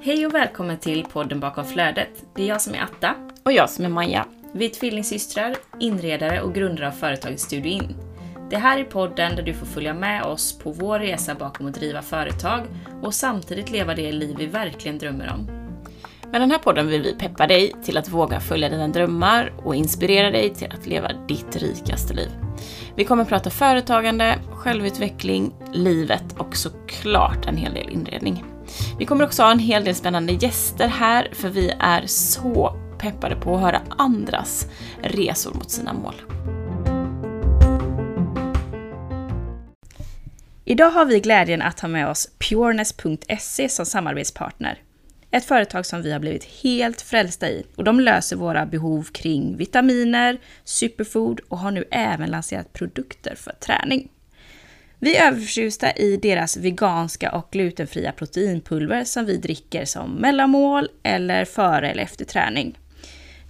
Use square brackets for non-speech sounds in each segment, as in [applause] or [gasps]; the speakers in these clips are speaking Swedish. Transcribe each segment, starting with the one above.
Hej och välkommen till podden bakom flödet. Det är jag som är Atta. Och jag som är Maja. Vi är tvillingsystrar, inredare och grundare av företaget Studio In. Det här är podden där du får följa med oss på vår resa bakom att driva företag och samtidigt leva det liv vi verkligen drömmer om. Med den här podden vill vi peppa dig till att våga följa dina drömmar och inspirera dig till att leva ditt rikaste liv. Vi kommer att prata företagande, självutveckling, livet och såklart en hel del inredning. Vi kommer också ha en hel del spännande gäster här för vi är så peppade på att höra andras resor mot sina mål. Idag har vi glädjen att ha med oss Pureness.se som samarbetspartner. Ett företag som vi har blivit helt frälsta i och de löser våra behov kring vitaminer, superfood och har nu även lanserat produkter för träning. Vi är överförtjusta i deras veganska och glutenfria proteinpulver som vi dricker som mellanmål eller före eller efter träning.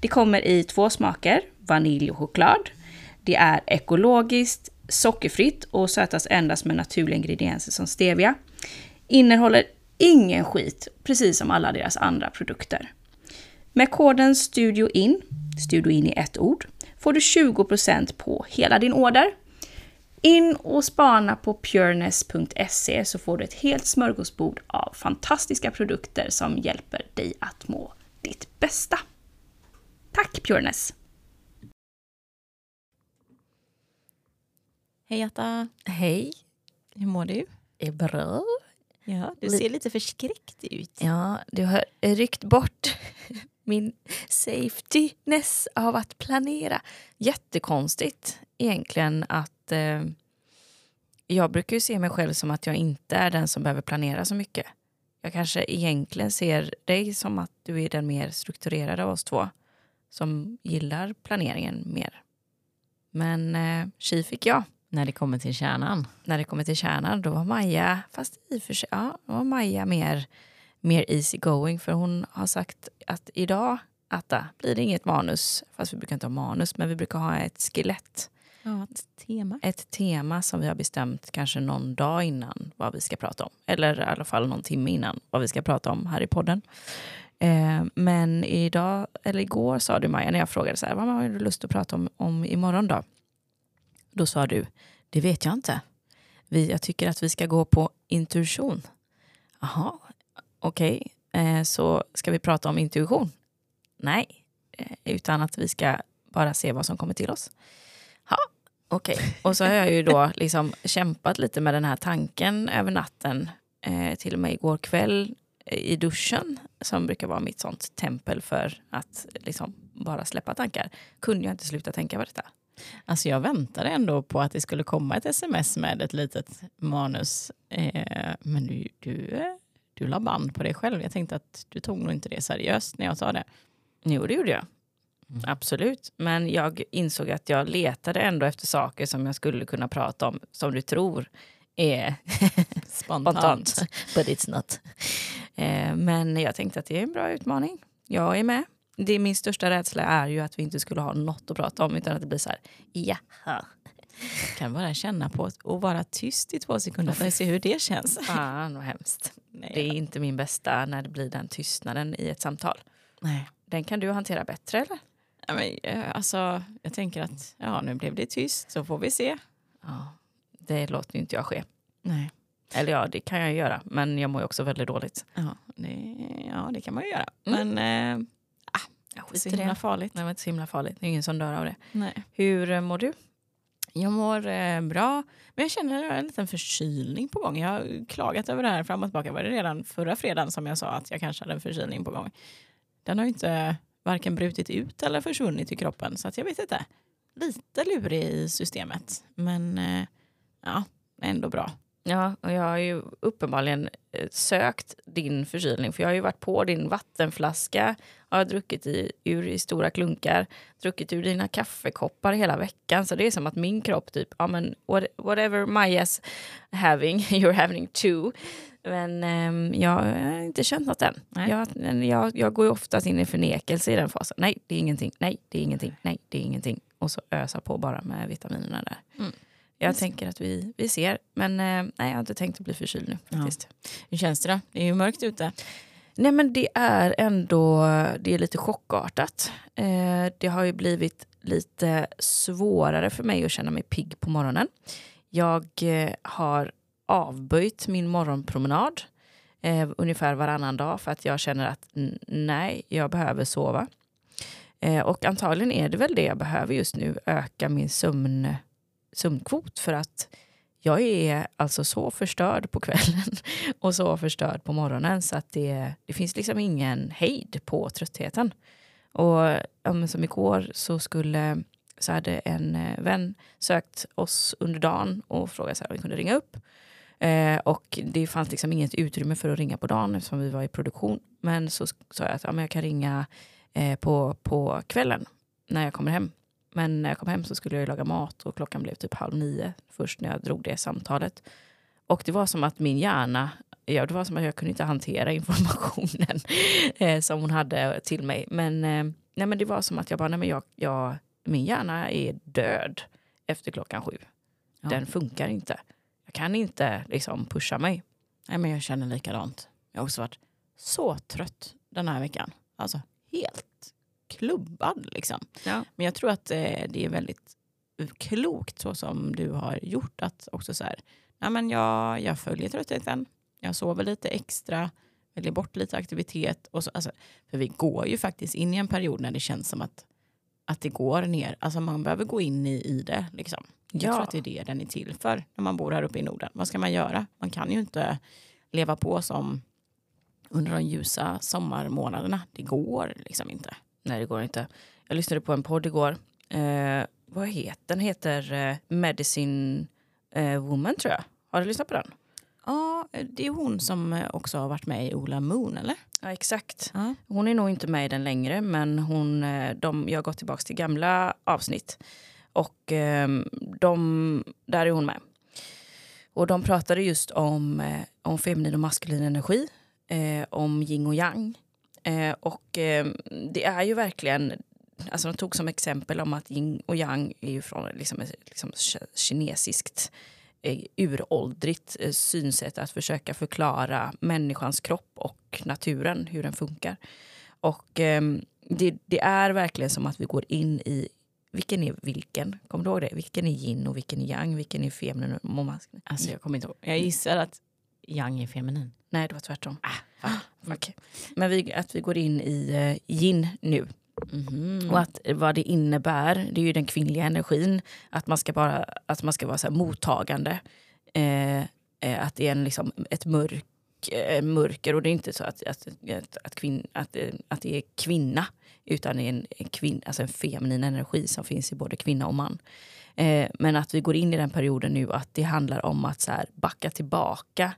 Det kommer i två smaker, vanilj och choklad. Det är ekologiskt, sockerfritt och sötas endast med naturliga ingredienser som stevia. Innehåller ingen skit, precis som alla deras andra produkter. Med koden STUDIOIN, STUDIOIN i ett ord, får du 20% på hela din order. In och spana på pureness.se så får du ett helt smörgåsbord av fantastiska produkter som hjälper dig att må ditt bästa. Tack Pureness! Hej Atta! Hej! Hur mår du? Är bra. Ja, du ser lite förskräckt ut. Ja, du har ryckt bort [laughs] min safetyness av att planera. Jättekonstigt egentligen att eh, jag brukar ju se mig själv som att jag inte är den som behöver planera så mycket. Jag kanske egentligen ser dig som att du är den mer strukturerade av oss två som gillar planeringen mer. Men eh, tji fick jag. När det kommer till kärnan. När det kommer till kärnan, då var Maja, fast i och för sig, ja, då var Maja mer, mer easy going för hon har sagt att idag, Atta, blir det inget manus, fast vi brukar inte ha manus, men vi brukar ha ett skelett. Ja, ett tema. Ett tema som vi har bestämt kanske någon dag innan vad vi ska prata om. Eller i alla fall någon timme innan vad vi ska prata om här i podden. Eh, men idag, eller igår sa du Maja, när jag frågade så här, vad har du lust att prata om, om imorgon då? Då sa du, det vet jag inte. Vi, jag tycker att vi ska gå på intuition. Jaha, okej. Okay. Eh, så ska vi prata om intuition? Nej, eh, utan att vi ska bara se vad som kommer till oss. Ja, okej. Okay. Och så har jag ju då [laughs] liksom kämpat lite med den här tanken över natten. Eh, till och med igår kväll eh, i duschen, som brukar vara mitt sånt tempel för att liksom bara släppa tankar, kunde jag inte sluta tänka på detta. Alltså jag väntade ändå på att det skulle komma ett sms med ett litet manus. Eh, men du, du, du la band på dig själv. Jag tänkte att du tog nog inte det seriöst när jag sa det. Jo, det gjorde jag. Mm. Absolut. Men jag insåg att jag letade ändå efter saker som jag skulle kunna prata om, som du tror är [laughs] spontant. spontant. But it's not. Eh, men jag tänkte att det är en bra utmaning. Jag är med det är min största rädsla är ju att vi inte skulle ha något att prata om utan att det blir så här, jaha. [laughs] Kan bara känna på att vara tyst i två sekunder för att se hur det känns. [laughs] Fan vad hemskt. Nej, det är inte min bästa när det blir den tystnaden i ett samtal. Nej. Den kan du hantera bättre eller? Ja, men, eh, alltså, jag tänker att ja, nu blev det tyst så får vi se. Ja, det låter ju inte jag ske. Nej. Eller ja, det kan jag göra, men jag mår ju också väldigt dåligt. Ja, det, ja, det kan man ju göra. Mm. Men eh, Ja, så himla farligt. Nej, men inte så himla farligt. Det är ingen som dör av det. Nej. Hur eh, mår du? Jag mår eh, bra, men jag känner en liten förkylning på gång. Jag har klagat över det här fram och tillbaka. Var det redan förra fredagen som jag sa att jag kanske hade en förkylning på gång? Den har inte varken brutit ut eller försvunnit i kroppen, så att jag vet inte. Lite lurig i systemet, men eh, ja, ändå bra. Ja, och jag har ju uppenbarligen eh, sökt din förkylning för jag har ju varit på din vattenflaska, jag har druckit i, ur i stora klunkar, druckit ur dina kaffekoppar hela veckan. Så det är som att min kropp typ, ja men whatever Majas having, [laughs] you're having too. Men um, jag har inte känt något än. Jag, jag, jag går ju oftast in i förnekelse i den fasen. Nej, det är ingenting. Nej, det är ingenting. Nej, det är ingenting. Och så ösa på bara med vitaminerna där. Mm. Jag tänker att vi, vi ser. Men eh, nej, jag har inte tänkt att bli förkyld nu faktiskt. Hur känns det då? Det är ju mörkt ute. Nej men det är ändå det är lite chockartat. Eh, det har ju blivit lite svårare för mig att känna mig pigg på morgonen. Jag eh, har avböjt min morgonpromenad eh, ungefär varannan dag för att jag känner att nej, jag behöver sova. Eh, och antagligen är det väl det jag behöver just nu, öka min sömn, sömnkvot för att jag är alltså så förstörd på kvällen [laughs] och så förstörd på morgonen så att det, det finns liksom ingen hejd på tröttheten. Och ja, men som igår så skulle så hade en eh, vän sökt oss under dagen och frågat om vi kunde ringa upp. Eh, och det fanns liksom inget utrymme för att ringa på dagen eftersom vi var i produktion. Men så sa jag att ja, men jag kan ringa eh, på, på kvällen när jag kommer hem. Men när jag kom hem så skulle jag laga mat och klockan blev typ halv nio först när jag drog det samtalet. Och det var som att min hjärna, ja, det var som att jag kunde inte hantera [laughs] informationen eh, som hon hade till mig. Men, eh, nej, men det var som att jag bara, nej men jag, jag, min hjärna är död efter klockan sju. Ja. Den funkar inte. Jag kan inte liksom pusha mig. Nej, men jag känner likadant. Jag har också varit så trött den här veckan. Alltså helt klubbad liksom. Ja. Men jag tror att eh, det är väldigt klokt så som du har gjort. Att också så här, nej men jag, jag följer tröttheten, jag sover lite extra, väljer bort lite aktivitet. Och så, alltså, för vi går ju faktiskt in i en period när det känns som att, att det går ner. Alltså man behöver gå in i, i det. Liksom. Jag Ja. tror att det är det den är till för när man bor här uppe i Norden. Vad ska man göra? Man kan ju inte leva på som under de ljusa sommarmånaderna. Det går liksom inte. Nej, det går inte. Jag lyssnade på en podd igår. Eh, vad heter den? heter eh, Medicine eh, Woman tror jag. Har du lyssnat på den? Ja, det är hon som eh, också har varit med i Ola Moon, eller? Ja, exakt. Ja. Hon är nog inte med i den längre, men hon, eh, de, jag har gått tillbaka till gamla avsnitt. Och eh, de, där är hon med. Och de pratade just om, eh, om feminin och maskulin energi, eh, om yin och yang. Eh, och eh, det är ju verkligen, alltså de tog som exempel om att yin och yang är ju från liksom, liksom, ki- kinesiskt eh, uråldrigt eh, synsätt att försöka förklara människans kropp och naturen, hur den funkar. Och ehm, det, det är verkligen som att vi går in i vilken är vilken? Kommer du ihåg det? Vilken är yin och vilken är yang? Vilken är feminin och maskulin? Alltså jag kommer inte ihåg. Jag gissar att yang är feminin. Nej, det var tvärtom. Ah, fuck. Okej. Men vi, att vi går in i eh, yin nu. Mhm. Och att vad det innebär, det är ju den kvinnliga energin. Att man ska, bara, att man ska vara så mottagande. Eh, eh, att det är en, liksom, ett mörk, eh, mörker och det är inte så att, att, att, att, kvinn, att, eh, att det är kvinna. Utan det är en, en, kvinn, alltså en feminin energi som finns i både kvinna och man. Eh, men att vi går in i den perioden nu att det handlar om att så här, backa tillbaka.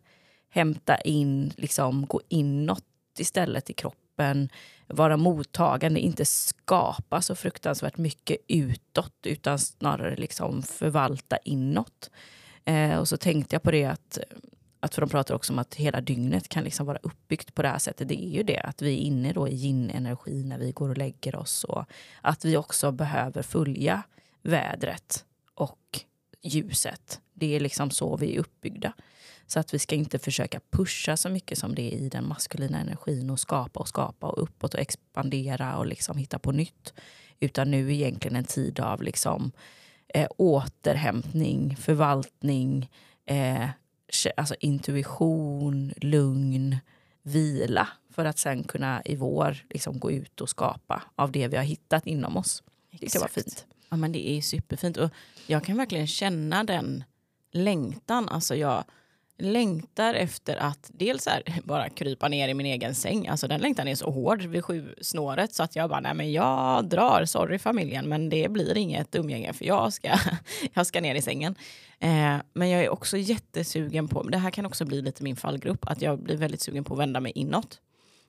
Hämta in, liksom gå inåt istället i kroppen. Vara mottagande, inte skapa så fruktansvärt mycket utåt utan snarare liksom förvalta inåt. Eh, och så tänkte jag på det att, att för de pratar också om att hela dygnet kan liksom vara uppbyggt på det här sättet. Det är ju det, att vi är inne då i yin-energi när vi går och lägger oss. Och att vi också behöver följa vädret och ljuset. Det är liksom så vi är uppbyggda. Så att vi ska inte försöka pusha så mycket som det är i den maskulina energin och skapa och skapa och uppåt och expandera och liksom hitta på nytt. Utan nu är egentligen en tid av liksom, eh, återhämtning, förvaltning, eh, alltså intuition, lugn, vila. För att sen kunna i vår liksom, gå ut och skapa av det vi har hittat inom oss. Det ska vara Exakt. fint. Ja men det är superfint och jag kan verkligen känna den längtan. Alltså jag längtar efter att dels här, [laughs] bara krypa ner i min egen säng. Alltså den längtan är så hård vid sju snåret så att jag bara, nej men jag drar, sorry familjen men det blir inget umgänge för jag ska, [laughs] jag ska ner i sängen. Eh, men jag är också jättesugen på, det här kan också bli lite min fallgrupp, att jag blir väldigt sugen på att vända mig inåt.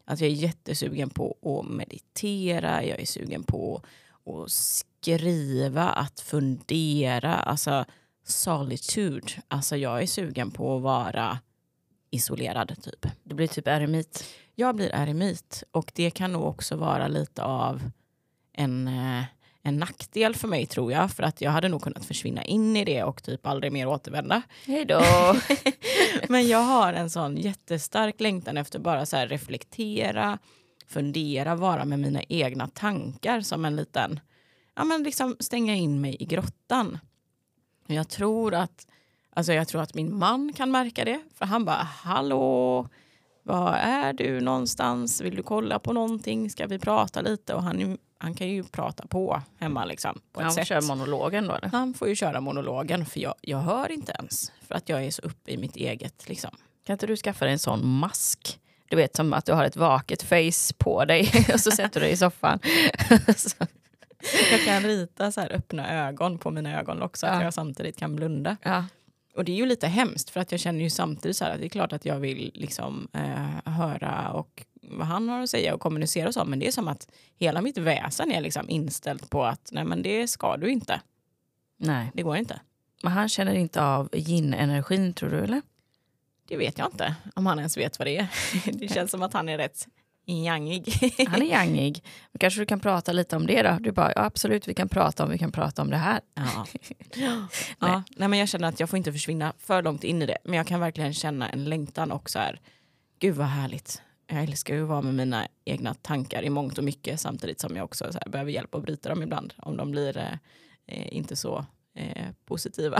Att jag är jättesugen på att meditera, jag är sugen på att skriva, att fundera, alltså solitude. Alltså jag är sugen på att vara isolerad typ. Det blir typ eremit. Jag blir eremit och det kan nog också vara lite av en, eh, en nackdel för mig tror jag. För att jag hade nog kunnat försvinna in i det och typ aldrig mer återvända. Hej då! [laughs] Men jag har en sån jättestark längtan efter bara så här reflektera, fundera, vara med mina egna tankar som en liten, ja men liksom stänga in mig i grottan. Jag tror att, alltså jag tror att min man kan märka det, för han bara hallå, var är du någonstans? Vill du kolla på någonting? Ska vi prata lite? Och han, han kan ju prata på hemma liksom. På Han sätt. kör monologen då? Eller? Han får ju köra monologen för jag, jag hör inte ens. För att jag är så uppe i mitt eget liksom. Kan inte du skaffa dig en sån mask? Du vet som att du har ett vaket face på dig [laughs] och så sätter du dig i soffan. [laughs] Så- Jag kan rita så här öppna ögon på mina ögon också, att Ja. jag samtidigt kan blunda. ja. Och det är ju lite hemskt för att jag känner ju samtidigt så här att det är klart att jag vill liksom eh, höra och vad han har att säga och kommunicera och så, men det är som att hela mitt väsen är liksom inställt på att nej men det ska du inte, Nej, det går inte. men han känner inte av yin-energin tror du eller? Det vet jag inte om han ens vet vad det är. [laughs] Det känns som att han är rätt yangig. Han är yangig. Kanske du kan prata lite om det då? Du bara, ja, absolut vi kan prata om, vi kan prata om det här. Ja. [laughs] ja. Nej, men jag känner att jag får inte försvinna för långt in i det. Men jag kan verkligen känna en längtan och så här, gud vad härligt. Jag älskar ju att vara med mina egna tankar i mångt och mycket samtidigt som jag också så här, behöver hjälp att bryta dem ibland om de blir eh, eh, inte så eh, positiva.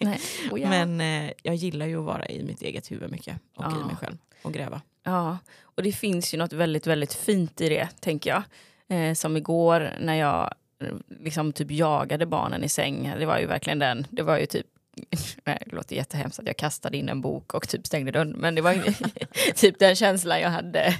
Nej. [laughs] Och ja. Men eh, jag gillar ju att vara i mitt eget huvud mycket och Ja. i mig själv och gräva. Ja, och det finns ju något väldigt, väldigt fint i det, tänker jag. Eh, som igår när jag liksom typ jagade barnen i säng. Det var ju verkligen den, det var ju typ [laughs] Nej, det låter jättehemskt att jag kastade in en bok och typ stängde dörren. Men det var [laughs] typ den känslan jag hade.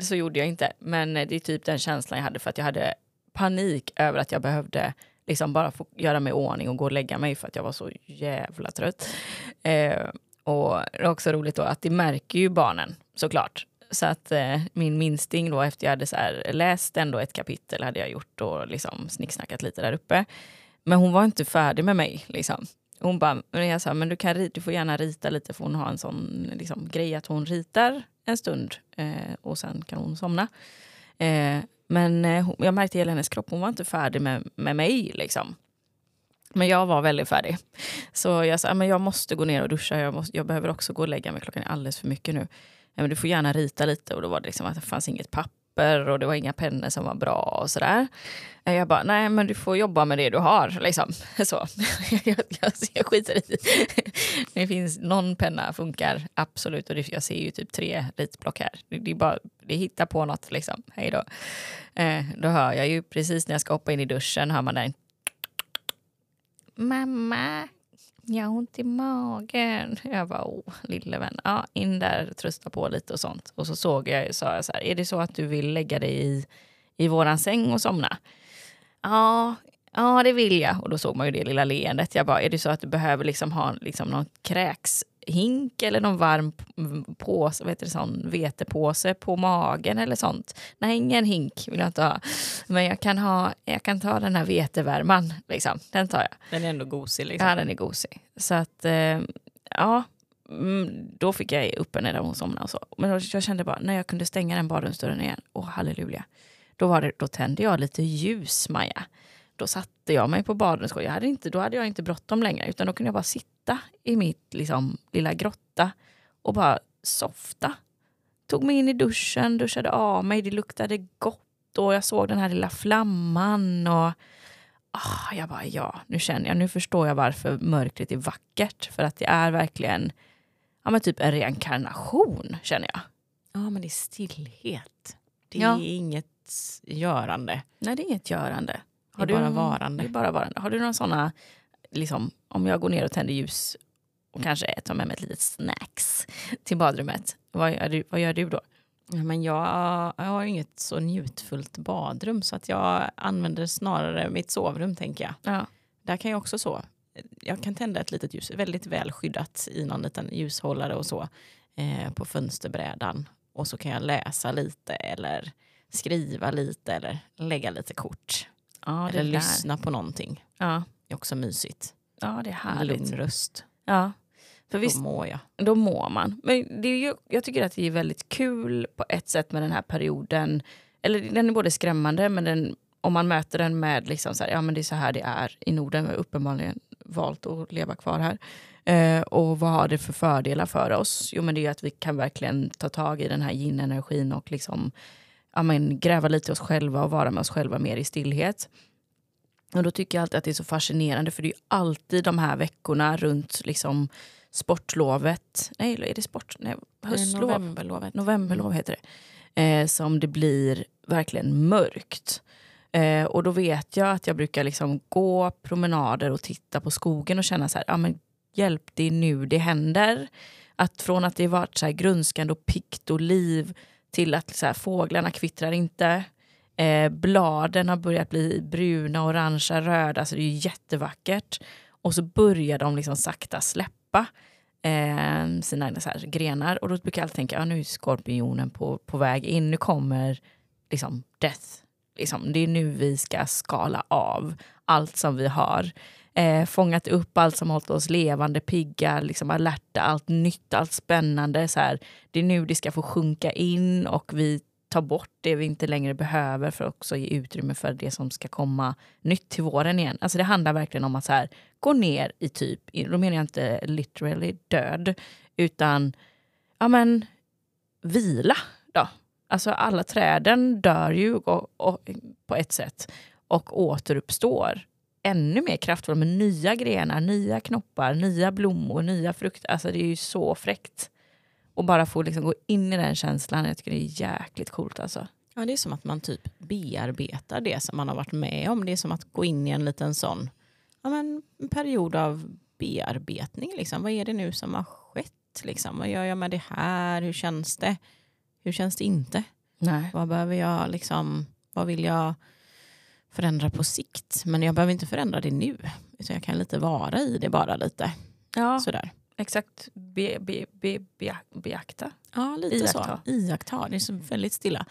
Så gjorde jag inte. Men det är typ den känslan jag hade för att jag hade panik över att jag behövde liksom bara få göra mig i ordning och gå och lägga mig för att jag var så jävla trött. Eh, och det är också roligt då att det märker ju barnen såklart. Så att eh, min minsting då efter jag hade så här, läst ändå ett kapitel hade jag gjort och liksom snicksnackat lite där uppe. Men hon var inte färdig med mig liksom. Hon bara, men jag sa, men du, kan, du får gärna rita lite för hon har en sån liksom, grej att hon ritar en stund eh, och sen kan hon somna. Eh, men eh, hon- jag märkte i hela hennes kropp, hon var inte färdig med, med mig liksom. Men jag var väldigt färdig. Så jag sa, men jag måste gå ner och duscha, jag, måste, jag behöver också gå och lägga mig, klockan är alldeles för mycket nu. Ja, men du får gärna rita lite och då var det liksom att det fanns inget papper och det var inga pennor som var bra och sådär. Eh, jag bara, nej men du får jobba med det du har liksom. [laughs] Så. [laughs] jag, jag, jag skiter i. [laughs] Det finns någon penna funkar absolut och det, jag ser ju typ tre ritblock här. Det, det är bara, det hittar på något liksom. Hej då. Eh, då hör jag ju precis när jag ska hoppa in i duschen hör man den. Mamma, jag har ont i magen. Jag bara, åh, lille vän. Ja, in där, trösta på lite och sånt. Och så såg jag, sa jag så här, är det så att du vill lägga dig i, i våran säng och somna? Ja, ja, det vill jag. Och då såg man ju det lilla leendet. Jag bara, är det så att du behöver liksom ha liksom någon kräkshink eller någon varm p- påse, vad heter det, sån vetepåse på magen eller sånt? Nej, ingen hink vill jag inte ha. Men jag kan, ha, jag kan ta den här vetevärman, liksom. den tar jag. Den är ändå gosig liksom. Ja, den är gosig. Så att, eh, ja, mm, då fick jag upp henne när hon somnade och så. Men då, jag kände bara, när jag kunde stänga den badrumsdörren igen, åh halleluja. Då, var det, då tände jag lite ljus, Maja. Då satte jag mig på badrumsgolvet. Jag hade inte, då hade jag inte bråttom längre, utan då kunde jag bara sitta i mitt liksom, lilla grotta och bara softa. Tog mig in i duschen, duschade av mig, det luktade gott och jag såg den här lilla flamman. och ah, jag bara, ja, nu känner jag, nu förstår jag varför mörkret är vackert. För att det är verkligen, ja men typ en reinkarnation känner jag. Ja, men det är stillhet. Det Ja. är inget görande. Nej, det är inget görande. Det är bara varande. Det är bara varande. Har du några sådana, liksom, om jag går ner och tänder ljus och kanske tar med mig ett litet snacks till badrummet, vad gör du, vad gör du då? Men jag, jag har inget så njutfullt badrum så att jag använder snarare mitt sovrum tänker jag. Ja. Där kan jag också så. Jag kan tända ett litet ljus, väldigt väl skyddat i någon liten ljushållare och så eh, på fönsterbrädan. Och så kan jag läsa lite eller skriva lite eller lägga lite kort. Ja, eller lyssna på någonting. Ja. Det är också mysigt. ja, det är härligt. lugn röst. Ja. För visst, Då mår jag. då mår man. Men det är ju, jag tycker att det är väldigt kul på ett sätt med den här perioden. Eller den är både skrämmande men den om man möter den med liksom så här, ja men det är så här det är i Norden, vi har uppenbarligen valt att leva kvar här. Eh, och vad har det för fördelar för oss? Jo men det är att vi kan verkligen ta tag i den här yin-energin och liksom ja, men, gräva lite i oss själva och vara med oss själva mer i stillhet. Och då tycker jag alltid att det är så fascinerande för det är ju alltid de här veckorna runt liksom sportlovet. Nej, är det sport? Nej, höstlov. Novemberlovet. Novemberlov heter det. Eh, som det blir verkligen mörkt. Eh, och då vet jag att jag brukar liksom gå promenader och titta på skogen och känna så här, ja men hjälp det är nu det händer. Att från att det varit så här grönskande och pikt och liv till att så här, fåglarna kvittrar inte. Eh, bladen har börjat bli bruna, orangea, röda, så det är jättevackert. Och så börjar de liksom sakta släppa eh, sina så här, grenar. Och då brukar jag alltid tänka, ja, nu är skorpionen på, på väg in, nu kommer liksom death. Liksom, det är nu vi ska skala av allt som vi har. Eh, fångat upp allt som hållit oss levande, pigga, liksom alerta, allt nytt, allt spännande. Så här. Det är nu det ska få sjunka in och vi tar bort det vi inte längre behöver för att också ge utrymme för det som ska komma nytt till våren igen. Alltså det handlar verkligen om att så här, gå ner i typ, då menar jag inte literally död, utan ja men vila då. Alltså alla träden dör ju och, och, på ett sätt och återuppstår ännu mer kraftfulla med nya grenar, nya knoppar, nya blommor, nya frukter. Alltså det är ju så fräckt. Och bara få liksom gå in i den känslan, jag tycker det är jäkligt coolt alltså. Ja, det är som att man typ bearbetar det som man har varit med om. Det är som att gå in i en liten sån ja, men, en period av bearbetning. Liksom. Vad är det nu som har skett? Liksom? Vad gör jag med det här? Hur känns det? Hur känns det inte? Nej. Vad behöver jag liksom, vad vill jag förändra på sikt? Men jag behöver inte förändra det nu. Utan jag kan lite vara i det bara lite. Ja, Sådär. exakt. Be, be, be, be, beakta. Ja, lite Iaktta. så. Iaktta. Det är så väldigt stilla.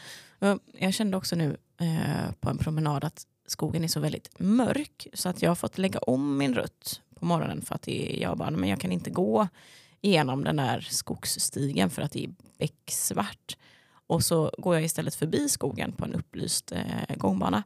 Jag kände också nu eh, på en promenad att skogen är så väldigt mörk så att jag har fått lägga om min rutt på morgonen för att det är, jag bara, men jag kan inte gå igenom den där skogsstigen för att det är becksvart. Och så går jag istället förbi skogen på en upplyst eh, gångbana.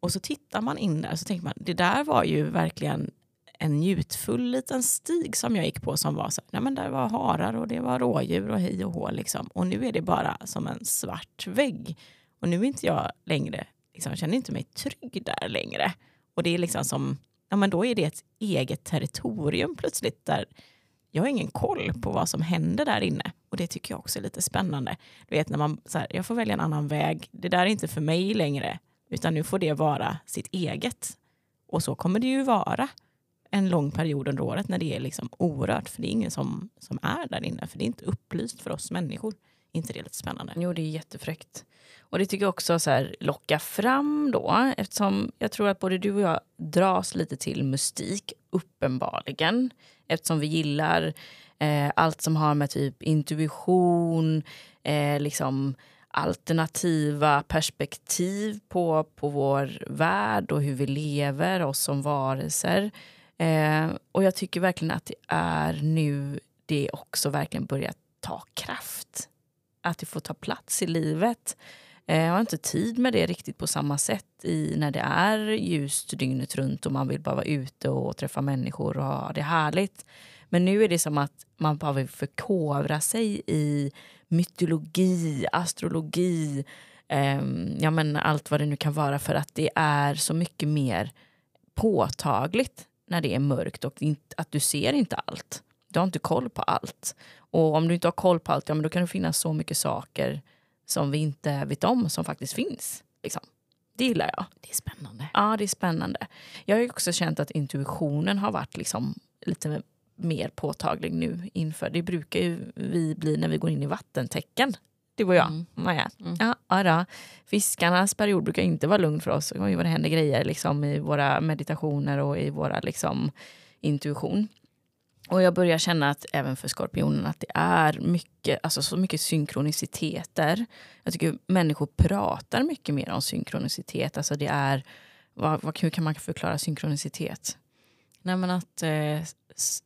Och så tittar man in där och så tänker man, det där var ju verkligen en njutfull liten stig som jag gick på som var så nej men där var harar och det var rådjur och hej och hå liksom. Och nu är det bara som en svart vägg. Och nu är inte jag längre, liksom, jag känner inte mig trygg där längre. Och det är liksom som, ja men då är det ett eget territorium plötsligt där jag har ingen koll på vad som händer där inne. Och det tycker jag också är lite spännande. Du vet när man, så här, jag får välja en annan väg. Det där är inte för mig längre. Utan nu får det vara sitt eget. Och så kommer det ju vara en lång period under året när det är liksom orört. För det är ingen som, som är där inne. För det är inte upplyst för oss människor. inte det lite spännande? Jo, det är jättefräckt. Och det tycker jag också så här, locka fram då, eftersom jag tror att både du och jag dras lite till mystik, uppenbarligen. Eftersom vi gillar eh, allt som har med typ intuition, eh, liksom alternativa perspektiv på, på vår värld och hur vi lever, oss som varelser. Eh, och jag tycker verkligen att det är nu det också verkligen börjar ta kraft. Att det får ta plats i livet. Eh, jag har inte tid med det riktigt på samma sätt i när det är ljust dygnet runt och man vill bara vara ute och träffa människor och ha det härligt. Men nu är det som att man bara vill förkovra sig i mytologi, astrologi, eh, ja men allt vad det nu kan vara för att det är så mycket mer påtagligt när det är mörkt och att du ser inte allt. Du har inte koll på allt. Och om du inte har koll på allt, ja men då kan det finnas så mycket saker som vi inte vet om som faktiskt finns. Liksom. Det gillar jag. Det är spännande. Ja, det är spännande. Jag har ju också känt att intuitionen har varit liksom lite mer påtaglig nu inför. Det brukar ju vi bli när vi går in i vattentecken. Du och jag, Mm. Maja. Mm. Ja. Fiskarnas period brukar inte vara lugn för oss. Oj, vad det händer grejer liksom, i våra meditationer och i våra liksom, intuition. Och jag börjar känna att även för skorpionen att det är mycket, alltså så mycket synkroniciteter. Jag tycker människor pratar mycket mer om synkronicitet. Alltså det är, vad, vad, hur kan man förklara synkronicitet? Nej men att eh,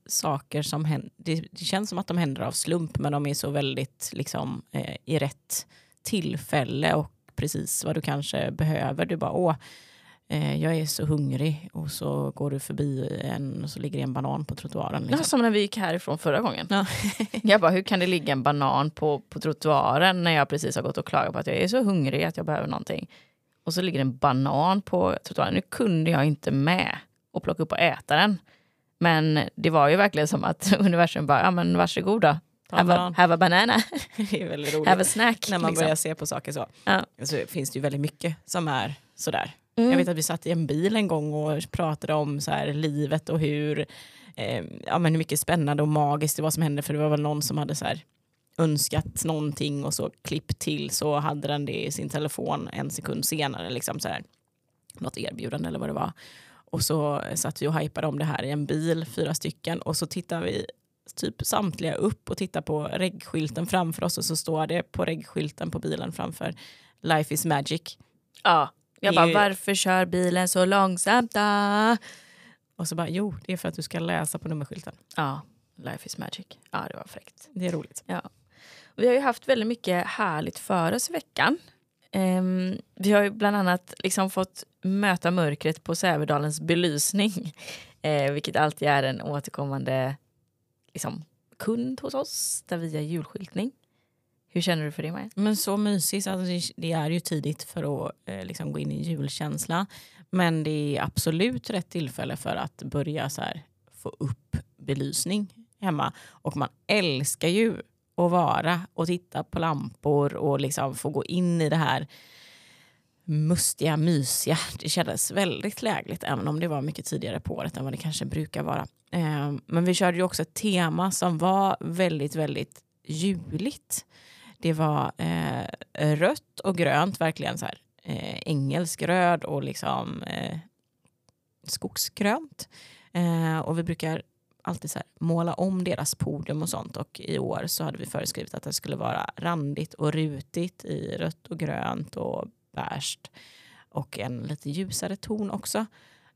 saker som händer, det, det känns som att de händer av slump men de är så väldigt liksom eh, i rätt tillfälle och precis vad du kanske behöver. Du bara, åh, eh, jag är så hungrig och så går du förbi en och så ligger det en banan på trottoaren. Liksom. Ja, som när vi gick härifrån förra gången. Ja. [laughs] jag bara, hur kan det ligga en banan på, på trottoaren när jag precis har gått och klagat på att jag är så hungrig att jag behöver någonting. Och så ligger en banan på trottoaren. Nu kunde jag inte med och plocka upp och äta den. Men det var ju verkligen som att [laughs] universum bara, ja men varsågoda. Have a, have a banana. [laughs] det är väldigt roligt. Have a snack. När man liksom. börjar se på saker så. Ja. Så finns det ju väldigt mycket som är sådär. Mm. Jag vet att vi satt i en bil en gång och pratade om så här, livet och hur, eh, ja, men hur mycket spännande och magiskt det var som hände. För det var väl någon som hade så här, önskat någonting och så klipp till så hade den det i sin telefon en sekund senare. Liksom så här, något erbjudande eller vad det var. Och så satt vi och hypade om det här i en bil, fyra stycken. Och så tittar vi typ samtliga upp och tittar på reggskylten framför oss och så står det på reggskylten på bilen framför Life is magic. Ja. Jag bara, varför kör bilen så långsamt då? Och så bara, jo, det är för att du ska läsa på nummerskylten. Ja, life is magic. Ja, det var fräckt. Det är roligt. Ja. Vi har ju haft väldigt mycket härligt för oss i veckan. Um, vi har ju bland annat liksom fått möta mörkret på Sävedalens belysning. [laughs] Eh, vilket alltid är en återkommande liksom, kund hos oss där vi gör julskyltning. Hur känner du för det Maja? Men så mysigt, alltså det- det är ju tidigt för att eh, liksom gå in i julkänsla. Men det är absolut rätt tillfälle för att börja så här, få upp belysning hemma. Och man älskar ju att vara och titta på lampor och liksom få gå in i det här mustiga, mysiga. Det kändes väldigt lägligt även om det var mycket tidigare på året än vad det kanske brukar vara. Eh, men vi körde ju också ett tema som var väldigt, väldigt juligt. Det var eh, rött och grönt, verkligen så här eh, engelsk röd och liksom eh, skogsgrönt. Eh, och vi brukar alltid så här måla om deras podium och sånt och i år så hade vi föreskrivit att det skulle vara randigt och rutigt i rött och grönt och beige och en lite ljusare ton också.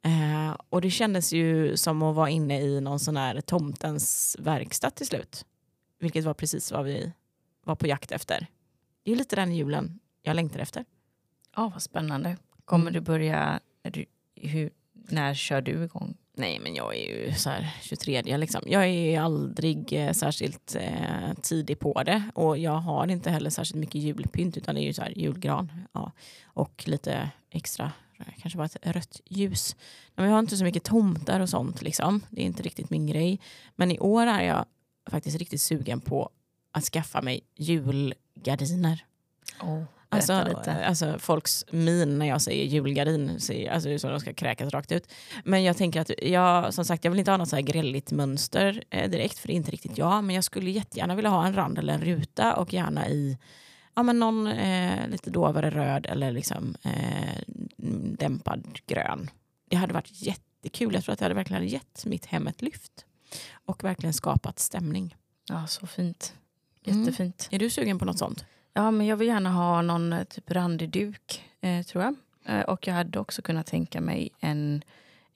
Eh, och det kändes ju som att vara inne i någon sån här tomtens verkstad till slut. Vilket var precis vad vi var på jakt efter. Det är lite den julen jag längtar efter. Ja, vad spännande. Kommer Mm. du börja... Hur, när kör du igång? Nej men jag är ju så här 23 liksom. Jag är aldrig eh, särskilt eh, tidig på det och jag har inte heller särskilt mycket julpynt utan det är ju så här julgran ja. och lite extra, kanske bara ett rött ljus. Men jag har inte så mycket tomtar och sånt liksom. Det är inte riktigt min grej. Men i år är jag faktiskt riktigt sugen på att skaffa mig julgardiner. Oh, Alltså, alltså folks min när jag säger julgardin, alltså det är de ska kräkas rakt ut. Men jag tänker att jag, som sagt, jag vill inte ha något så här grälligt mönster eh, direkt, för det är inte riktigt jag. Men jag skulle jättegärna vilja ha en rand eller en ruta och gärna i ja, men någon eh, lite dovare röd eller liksom eh, dämpad grön. Det hade varit jättekul. Jag tror att det hade verkligen gett mitt hem ett lyft. Och verkligen skapat stämning. Ja, så fint. Mm. Jättefint. Är du sugen på något sånt? Ja, men jag vill gärna ha någon eh, typ randig duk, eh, tror jag. Eh, och jag hade också kunnat tänka mig en,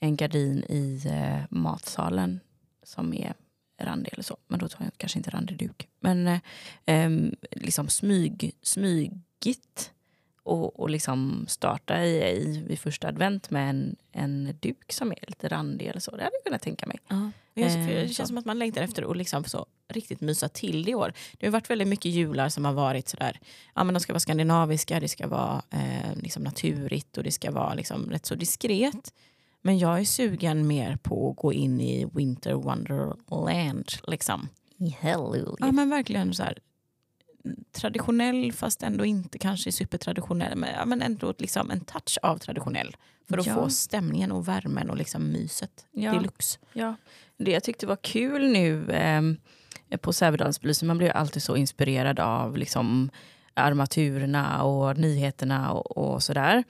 en gardin i eh, matsalen som är randig eller så. Men då tar jag kanske inte randig duk. Men eh, ehm, liksom smyg, smygigt och, och liksom starta i, i, vid första advent med en, en duk som är lite randig eller så. Det hade jag kunnat tänka mig. Ja. Det Eh, känns så. som att man längtar efter att liksom så riktigt mysa till det i år. Det har varit väldigt mycket jular som har varit sådär, ja men de ska vara skandinaviska, det ska vara eh, liksom naturligt och det ska vara liksom rätt så diskret. Men jag är sugen mer på att gå in i Winter Wonderland. Liksom. I Hallelujah. Ja men verkligen så här traditionell fast ändå inte kanske supertraditionell. Men, ja, men ändå liksom en touch av traditionell. För att Ja. få stämningen och värmen och liksom myset Ja. deluxe. Ja, det jag tyckte var kul nu eh, på Sävedalsbelysning, man blir alltid så inspirerad av liksom, armaturerna och nyheterna och, och sådär.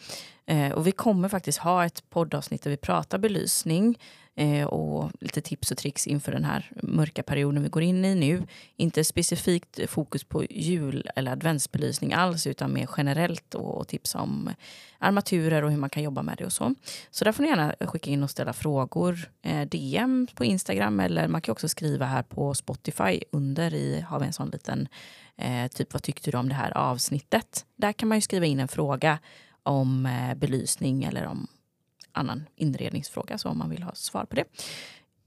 Eh, och vi kommer faktiskt ha ett poddavsnitt där vi pratar belysning. Eh, och lite tips och tricks inför den här mörka perioden vi går in i nu. Inte specifikt fokus på jul eller adventsbelysning alls utan mer generellt och, och tips om armaturer och hur man kan jobba med det och så. Så där får ni gärna skicka in och ställa frågor. Eh, DM på Instagram eller man kan också skriva här på Spotify under i har vi en sån liten eh, typ vad tyckte du om det här avsnittet? Där kan man ju skriva in en fråga om eh, belysning eller om annan inredningsfråga, så om man vill ha svar på det.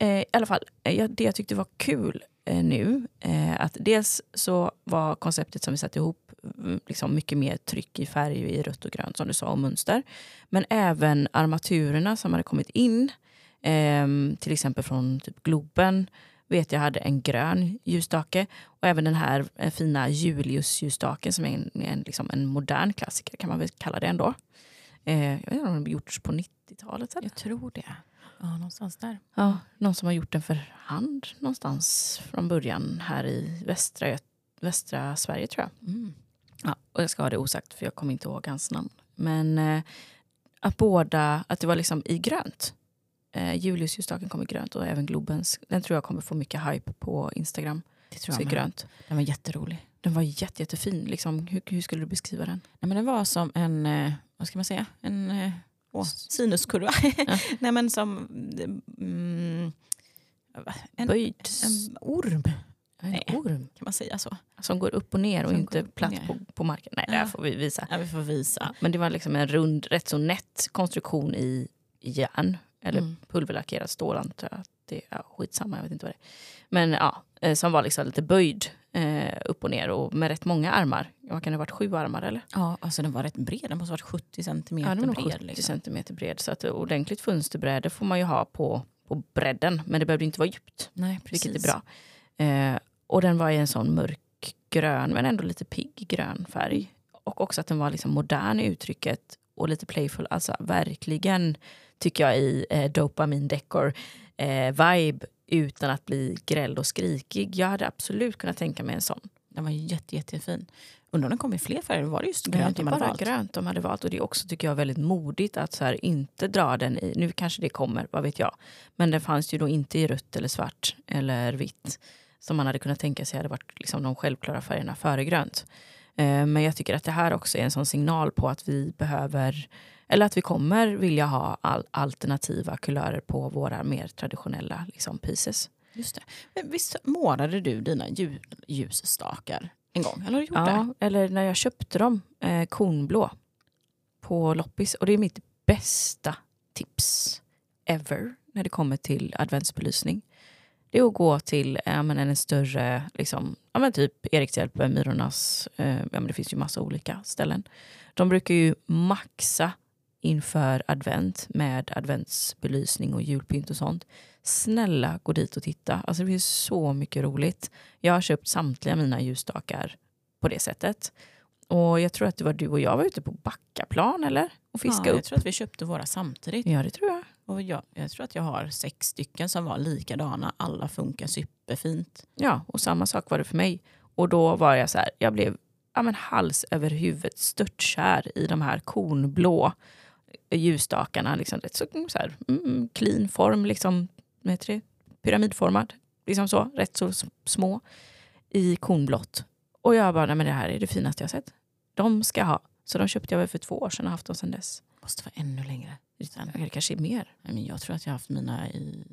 Eh, I alla fall, eh, det jag tyckte var kul eh, nu, att dels så var konceptet som vi satte ihop mm, liksom mycket mer tryck i färg i rött och grönt som du sa och mönster. Men även armaturerna som hade kommit in, ehm, till exempel från typ Globen, vet jag hade en grön ljusstake. Och även den här fina Julius-ljusstaken som är en, en, liksom en modern klassiker kan man väl kalla det ändå. Eh, jag vet inte om den gjorts på 90-talet? Jag tror det. Ja, någonstans där. Ja, någon som har gjort den för hand någonstans från början här i västra, västra Sverige tror jag. Mm. Ja, och jag ska ha det osagt för jag kommer inte ihåg hans namn. Men eh, att båda, att det var liksom i grönt. Eh, Julius ljusstaken kom i grönt och även Globens. Den tror jag kommer få mycket hype på Instagram. Det tror jag så grönt. Den var jätterolig. Den var jätte, jättefin. Liksom, hur, hur skulle du beskriva den? Nej, men den var som en, eh, vad ska man säga, en oh, sinuskurva. Ja. [laughs] Nej men som... Mm, en, Böjd. En orm. En Nej, orm. Kan man säga så? Som går upp och ner och som inte platt på, på marken. Nej, det här får vi visa. Ja, vi får visa. Ja, men det var liksom en rund, rätt så nätt konstruktion i järn. Eller mm. pulverlackerat stål antar jag. Det är skitsamma, jag vet inte vad det är. Men ja, eh, som var liksom lite böjd eh, upp och ner och med rätt många armar. Vad kan det ha varit, sju armar eller? Ja, alltså den var rätt bred. Den måste ha varit 70 centimeter ja, den var bred. 70 liksom. centimeter bred. Så att ordentligt fönsterbräde får man ju ha på, på bredden. Men det behövde inte vara djupt. Nej, precis. Vilket är bra. Eh, och den var i en sån mörkgrön men ändå lite pigg grön färg. Och också att den var liksom modern i uttrycket och lite playful. Alltså verkligen tycker jag i eh, dopamin decor eh, vibe utan att bli gräll och skrikig. Jag hade absolut kunnat tänka mig en sån. Den var jätte, jättefin. Undrar om den kom i fler färger? Var det just grönt de hade valt? grönt de hade valt. Och det är också tycker jag väldigt modigt att så här, inte dra den i, nu kanske det kommer, vad vet jag. Men den fanns ju då inte i rött eller svart eller vitt. Som man hade kunnat tänka sig hade varit liksom, de självklara färgerna före grönt. Eh, men jag tycker att det här också är en sån signal på att vi behöver eller att vi kommer vilja ha all, alternativa kulörer på våra mer traditionella liksom, pieces. Just det. Men visst målade du dina ljusstakar en gång? Eller har du gjort ja, det? eller när jag köpte dem, eh, kornblå på loppis. Och det är mitt bästa tips ever när det kommer till adventsbelysning. Det är att gå till ja, men en större, liksom, ja, men typ Erikshjälpen, Myrornas, eh, ja, men det finns ju massa olika ställen. De brukar ju maxa inför advent med adventsbelysning och julpynt och sånt. Snälla gå dit och titta. Alltså det finns så mycket roligt. Jag har köpt samtliga mina ljusstakar på det sättet. Och jag tror att det var du och jag var ute på Backaplan eller? Och fiska ja, upp. Jag tror att vi köpte våra samtidigt. Ja, det tror jag. Och jag, jag tror att jag har sex stycken som var likadana. Alla funkar superfint. Ja, och samma sak var det för mig. Och då var jag så här, jag blev ja, men hals över huvudet störtkär i de här kornblå ljusstakarna. Liksom, rätt så, så här, mm, clean form, liksom, vad heter det? pyramidformad. Liksom så, rätt så små i kornblått. Och jag bara, nej, men det här är det finaste jag sett. De ska ha. Så de köpte jag väl för två år sedan och haft dem sedan dess. Måste vara ännu längre. Sen. Det kanske är mer. Nej, men jag tror att jag har haft mina i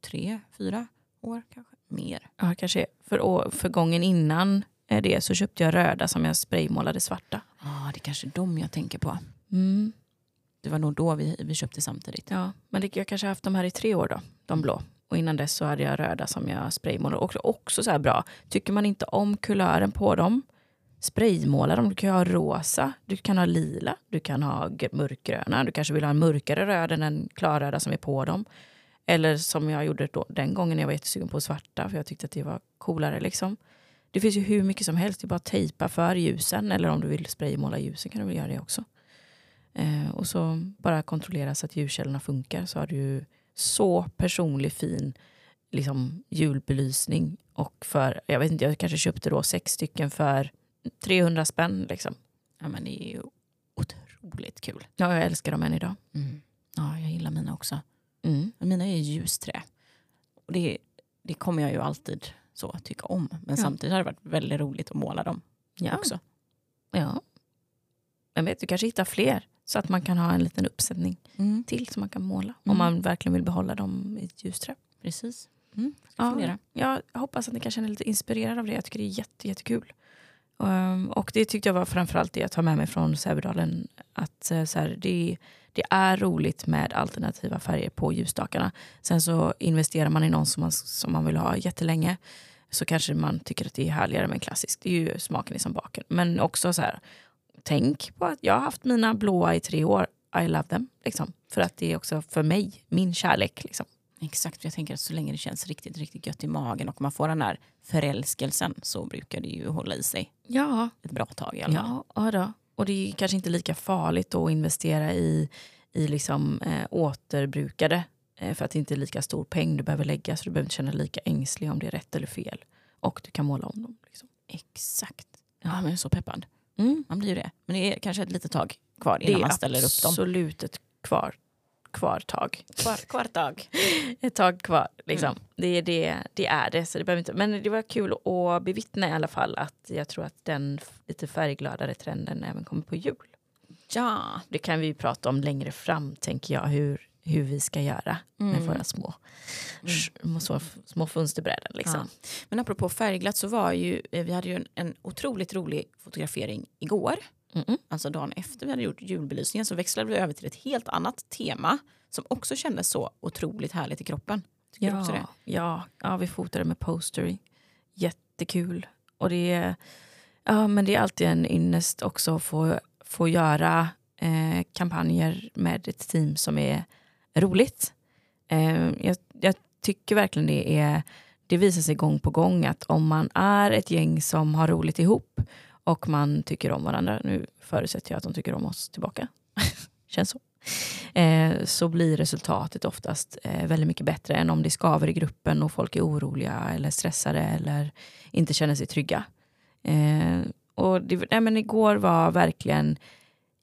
tre, fyra år kanske. Mer. Ja, kanske. För, för gången innan det så köpte jag röda som jag spraymålade svarta. Ja, ah, det är kanske de jag tänker på. Mm. Det var nog då vi, vi köpte samtidigt. Ja, men det, jag kanske har haft de här i tre år då, de blå. Och innan dess så hade jag röda som jag spraymålade. Och också så här bra, tycker man inte om kulören på dem, spraymåla dem. Du kan ha rosa, du kan ha lila, du kan ha mörkgröna. Du kanske vill ha en mörkare röd än den klarröda som är på dem. Eller som jag gjorde då, den gången jag var jättesugen på svarta för jag tyckte att det var coolare. Liksom. Det finns ju hur mycket som helst. Det är bara att tejpa för ljusen. Eller om du vill spraymåla ljusen kan du väl göra det också. Eh, och så bara kontrollera så att ljuskällorna funkar så har du så personlig fin liksom, julbelysning. Och för, jag vet inte, jag kanske köpte då sex stycken för 300 spänn. Liksom. Ja, men det är ju otroligt kul. Ja, jag älskar dem än idag. Mm. Ja, jag gillar mina också. Men mina är ljusträ. Och det, det kommer jag ju alltid så tycka om. Men Ja. samtidigt har det varit väldigt roligt att måla dem Ja. också. ja. Jag vet, du kanske hittar fler så att man kan ha en liten uppsättning till som man kan måla. Om Mm. man verkligen vill behålla dem i ett ljusträ. Precis. Mm. Ja, jag hoppas att ni kan känna er lite inspirerade av det. Jag tycker det är jätte, jättekul. Um, och det tyckte jag var framförallt det jag tar med mig från Sävedalen. Att eh, så här, det, det är roligt med alternativa färger på ljusstakarna. Sen så investerar man i någon som man, som man vill ha jättelänge. Så kanske man tycker att det är härligare med en klassisk. Det är ju smaken i som baken. Men också så här, tänk på att jag har haft mina blåa i tre år. I love them. Liksom. För att det är också för mig, min kärlek. Liksom. Exakt, jag tänker att så länge det känns riktigt, riktigt gött i magen och man får den här förälskelsen så brukar det ju hålla i sig Ja, ett bra tag i alla fall. Ja, och det är kanske inte lika farligt då att investera i, i liksom, eh, återbrukade. Eh, för att det inte är lika stor peng du behöver lägga så du behöver inte känna dig lika ängslig om det är rätt eller fel. Och du kan måla om dem. Liksom. Exakt. Ja, men jag är så peppad. Mm. Man blir ju det. Men det är kanske ett litet tag kvar Det innan är man ställer upp dem. absolut ett kvar, kvar tag. Kvar, kvar tag. Ett tag kvar. Liksom. Mm. Det, är det, det är det. Så det behöver inte, men det var kul att bevittna i alla fall att jag tror att den lite färggladare trenden även kommer på jul. Ja. Det kan vi ju prata om längre fram, tänker jag, hur, hur vi ska göra med Mm. våra små, små, små, små fönsterbräden. Liksom. Ja. Men apropå färgglatt så var ju, eh, vi hade ju en, en otroligt rolig fotografering igår. Mm-mm. Alltså dagen efter vi hade gjort julbelysningen så växlade vi över till ett helt annat tema som också kändes så otroligt härligt i kroppen. Tycker du också det? Ja, ja, ja, vi fotade med postery. Jättekul. Och det är, ja, men det är alltid en ynnest också att få, få göra eh, kampanjer med ett team som är roligt. Eh, jag, jag tycker verkligen det är det visar sig gång på gång att om man är ett gäng som har roligt ihop och man tycker om varandra, nu förutsätter jag att de tycker om oss tillbaka, [laughs] känns så, eh, så blir resultatet oftast eh, väldigt mycket bättre än om det skaver i gruppen och folk är oroliga eller stressade eller inte känner sig trygga. Eh, och det, nej, men igår var verkligen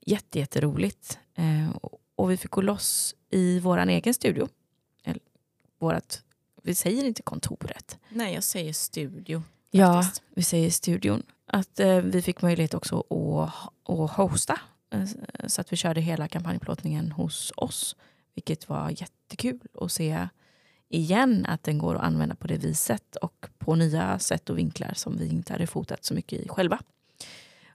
jätte, jätteroligt. Eh, och, och vi fick gå loss i vår egen studio. Eller, vårat, vi säger inte kontoret. Nej, jag säger studio. Ja, faktiskt. vi säger studion. Att eh, vi fick möjlighet också att, att hosta. Eh, så att vi körde hela kampanjplåtningen hos oss. Vilket var jättekul att se igen att den går att använda på det viset och på nya sätt och vinklar som vi inte hade fotat så mycket i själva.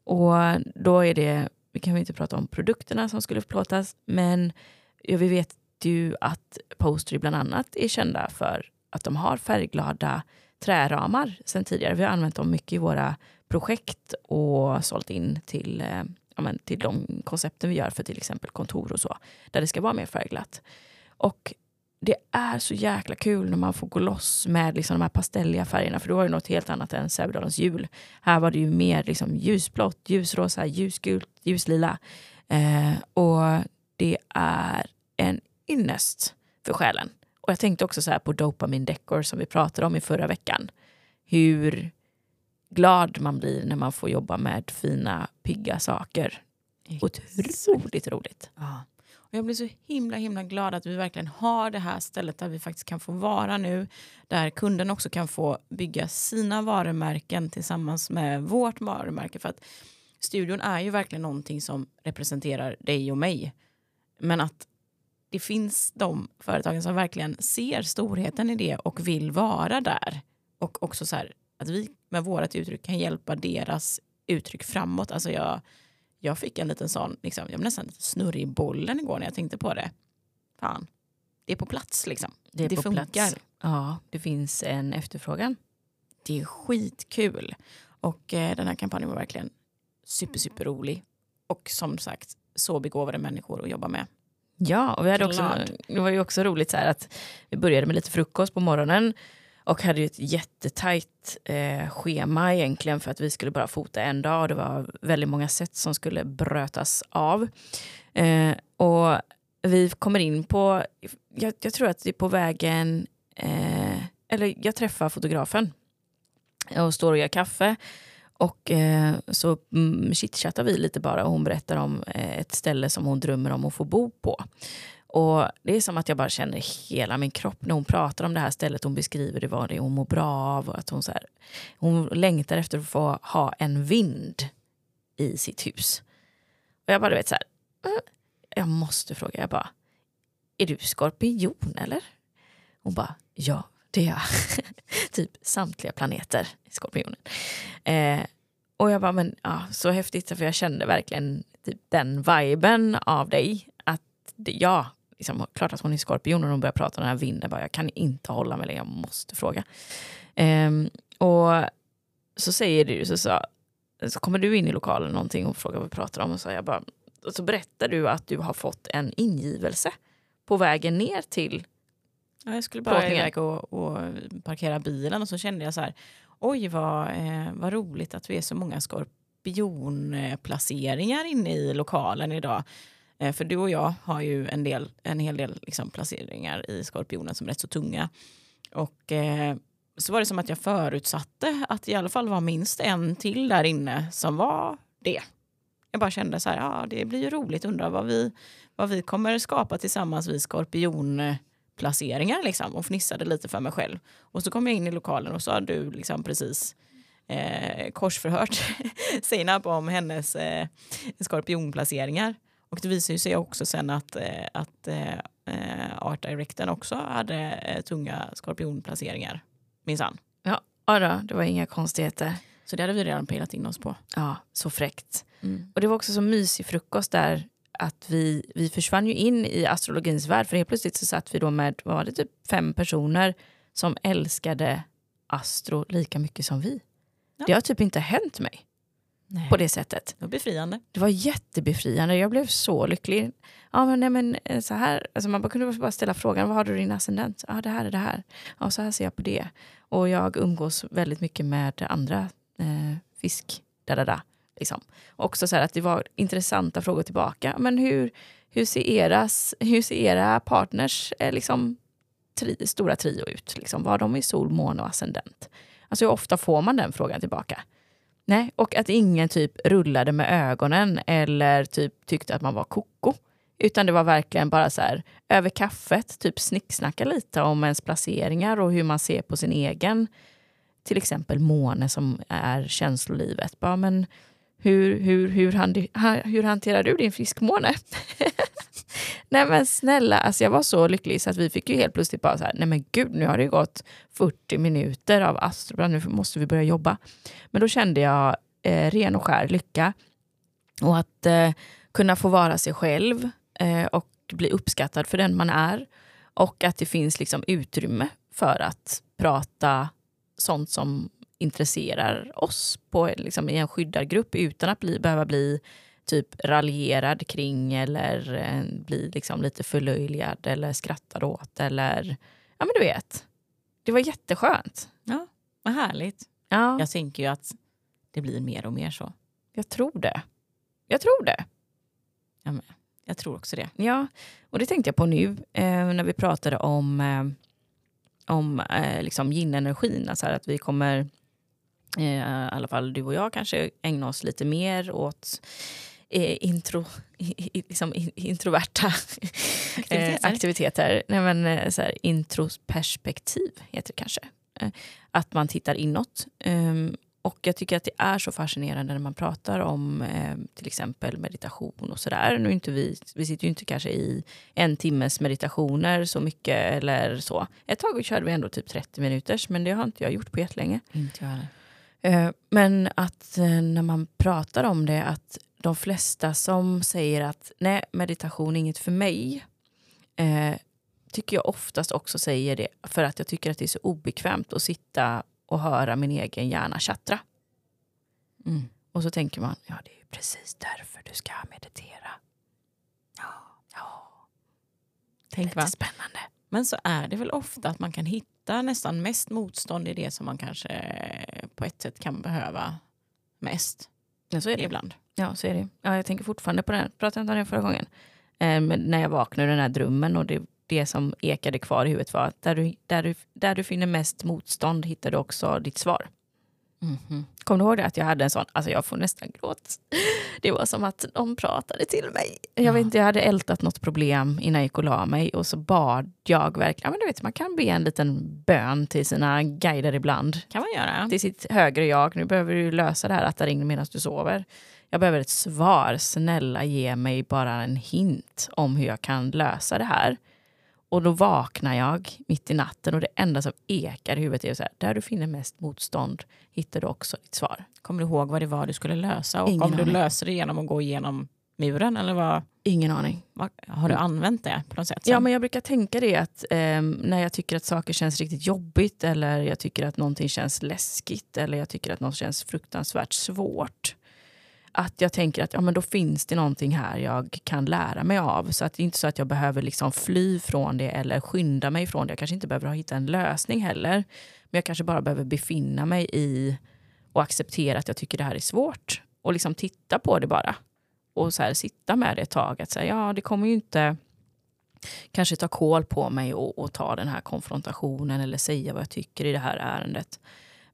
Och då är det, vi kan ju inte prata om produkterna som skulle plåtas, men ja, vi vet ju att Postery bland annat är kända för att de har färgglada träramar sen tidigare. Vi har använt dem mycket i våra projekt och sålt in till, eh, ja, men till de koncepten vi gör för till exempel kontor och så, där det ska vara mer färgglatt. Och det är så jäkla kul när man får gå loss med liksom de här pastelliga färgerna, för då var det något helt annat än Sävedalens jul. Här var det ju mer liksom ljusblått, ljusrosa, ljusgult, ljuslila. Eh, och det är en ynnest för själen. Och jag tänkte också så här på Dopamin Decor som vi pratade om i förra veckan. Hur glad man blir när man får jobba med fina, pigga saker. Otroligt roligt. Ja. Och jag blir så himla himla glad att vi verkligen har det här stället där vi faktiskt kan få vara nu. Där kunden också kan få bygga sina varumärken tillsammans med vårt varumärke. För att studion är ju verkligen någonting som representerar dig och mig. Men att det finns de företagen som verkligen ser storheten i det och vill vara där. Och också så här, att vi med vårt uttryck kan hjälpa deras uttryck framåt. Alltså jag, jag fick en liten sån, liksom, jag blev nästan lite snurrig i bollen igår när jag tänkte på det. Fan, det är på plats liksom. Det, är Det på funkar. Plats. Ja, det finns en efterfrågan. Det är skitkul. Och eh, den här kampanjen var verkligen super, super rolig. Och som sagt, så begåvade människor att jobba med. Ja, och vi hade också, det var ju också roligt så här att vi började med lite frukost på morgonen och hade ju ett jättetajt eh, schema egentligen för att vi skulle bara fota en dag och det var väldigt många sätt som skulle brötas av. Eh, och vi kommer in på, jag, jag tror att det är på vägen, eh, eller jag träffar fotografen och står och gör kaffe och eh, så mm, chitchattar vi lite bara och hon berättar om eh, ett ställe som hon drömmer om att få bo på. Och det är som att jag bara känner hela min kropp när hon pratar om det här stället. Hon beskriver det, vad det är hon mår bra av. Och att hon, så här, hon längtar efter att få ha en vind i sitt hus. Och jag bara, du vet så här, mm, jag måste fråga, jag bara, är du skorpion eller? Hon bara, ja det är jag. [laughs] typ samtliga planeter i skorpionen. Eh, och jag bara, men ja, så häftigt för jag kände verkligen typ, den viben av dig. Att det, ja, liksom, klart att hon är skorpion och hon börjar prata om den här vinden. Bara, jag kan inte hålla mig längre, jag måste fråga. Eh, och så säger du, så, så, så kommer du in i lokalen någonting och frågar vad vi pratar om. Och så, jag bara, och så berättar du att du har fått en ingivelse på vägen ner till Ja, jag skulle bara iväg och, och, parkera bilen och så kände jag så här, oj vad, eh, vad roligt att vi är så många skorpionplaceringar inne i lokalen idag. Eh, för du och jag har ju en, del, en hel del liksom, placeringar i skorpionen som är rätt så tunga. Och eh, så var det som att jag förutsatte att det i alla fall var minst en till där inne som var det. Jag bara kände så här, ja det blir ju roligt, undrar vad vi, vad vi kommer skapa tillsammans, vi skorpion placeringar liksom, och fnissade lite för mig själv. Och så kom jag in i lokalen och så har du liksom precis eh, korsförhört [laughs] Seinab om hennes eh, skorpionplaceringar. Och det visade sig också sen att, eh, att eh, Art Directen också hade eh, tunga skorpionplaceringar, minsann. Ja, ja det var inga konstigheter. Så det hade vi redan pejlat in oss på. Ja, så fräckt. Mm. Och det var också så mysig frukost där att vi, vi försvann ju in i astrologins värld. För helt plötsligt så satt vi då med vad var det, typ fem personer som älskade astro lika mycket som vi. Ja. Det har typ inte hänt mig. Nej. På det sättet. Det var befriande. Det var jättebefriande. Jag blev så lycklig. Ja, men, nej, men eh, så här, alltså man kunde bara ställa frågan, vad har du din ascendent? Ja, det här är det här. Ja, så här ser jag på det. Och jag umgås väldigt mycket med andra eh, fisk. Da, da, da. Liksom. Också så att det var intressanta frågor tillbaka. Men hur, hur, ser, eras, hur ser era partners eh, liksom, tri, stora trio ut? Liksom? Var de i sol, måne och ascendent? Alltså hur ofta får man den frågan tillbaka? Nej, och att ingen typ rullade med ögonen eller typ tyckte att man var koko. Utan det var verkligen bara så här, över kaffet, typ snicksnacka lite om ens placeringar och hur man ser på sin egen, till exempel måne som är känslolivet. Bara, men hur, hur, hur, hur hanterar du din friskmåne? [laughs] nej men snälla, alltså jag var så lycklig så att vi fick ju helt plötsligt bara så här, nej men gud, nu har det gått 40 minuter av Astrobrand, nu måste vi börja jobba. Men då kände jag eh, ren och skär lycka. Och att eh, kunna få vara sig själv eh, och bli uppskattad för den man är. Och att det finns liksom utrymme för att prata sånt som intresserar oss på, liksom, i en skyddad grupp utan att bli, behöva bli typ raljerad kring eller eh, bli liksom lite förlöjligad eller skrattad åt. Eller, ja men du vet. Det var jätteskönt. Ja, vad härligt. Ja. Jag tänker ju att det blir mer och mer så. Jag tror det. Jag tror det. Ja, men, jag tror också det. Ja, och det tänkte jag på nu eh, när vi pratade om, eh, om eh, liksom yin-energin. Alltså att vi kommer i alla fall du och jag kanske ägna oss lite mer åt eh, intro, liksom introverta [laughs] aktiviteter. Eh, aktiviteter. Nej, men, eh, så här, introperspektiv heter det kanske. Eh, att man tittar inåt. Um, och jag tycker att det är så fascinerande när man pratar om eh, till exempel meditation och sådär. Nu inte vi, vi sitter ju inte kanske i en timmes meditationer så mycket eller så. Ett tag körde vi ändå typ 30 minuters men det har inte jag gjort på jättelänge. Inte jag heller. Eh, men att eh, när man pratar om det, att de flesta som säger att nej, meditation är inget för mig, eh, tycker jag oftast också säger det för att jag tycker att det är så obekvämt att sitta och höra min egen hjärna tjattra. Mm. Och så tänker man, ja det är precis därför du ska meditera. Ja, ja. Tänk det är lite spännande. Men så är det väl ofta att man kan hitta nästan mest motstånd i det som man kanske på ett sätt kan behöva mest. Ja, så är det. Ibland. Ja, så är det. Ja, jag tänker fortfarande på den. Pratade inte om det förra gången? Eh, när jag vaknade den här drömmen och det, det som ekade kvar i huvudet var att där du, där, du, där du finner mest motstånd hittar du också ditt svar. Mm-hmm. Kommer du ihåg det? Att jag hade en sån, alltså jag får nästan gråt. Det var som att de pratade till mig. Jag ja. vet inte, jag hade ältat något problem innan jag gick och la mig och så bad jag verkligen, men du vet man kan be en liten bön till sina guider ibland. Kan man göra. Till sitt högre jag. Nu behöver du lösa det här att det ringer medan du sover. Jag behöver ett svar. Snälla ge mig bara en hint om hur jag kan lösa det här. Och då vaknar jag mitt i natten och det enda som ekar i huvudet är så här, där du finner mest motstånd hittar du också ditt svar. Kommer du ihåg vad det var du skulle lösa? Och Ingen om du löser det genom att gå igenom muren eller vad? Ingen aning. Har du använt det på något sätt? Sen? Ja, men jag brukar tänka det att eh, när jag tycker att saker känns riktigt jobbigt eller jag tycker att någonting känns läskigt eller jag tycker att något känns fruktansvärt svårt att jag tänker att ja, men då finns det någonting här jag kan lära mig av. Så att det är inte så att jag behöver liksom fly från det eller skynda mig från det. Jag kanske inte behöver hitta en lösning heller. Men jag kanske bara behöver befinna mig i och acceptera att jag tycker det här är svårt. Och liksom titta på det bara. Och så här, sitta med det ett tag. Att säga, ja, det kommer ju inte kanske ta koll på mig och, och ta den här konfrontationen eller säga vad jag tycker i det här ärendet.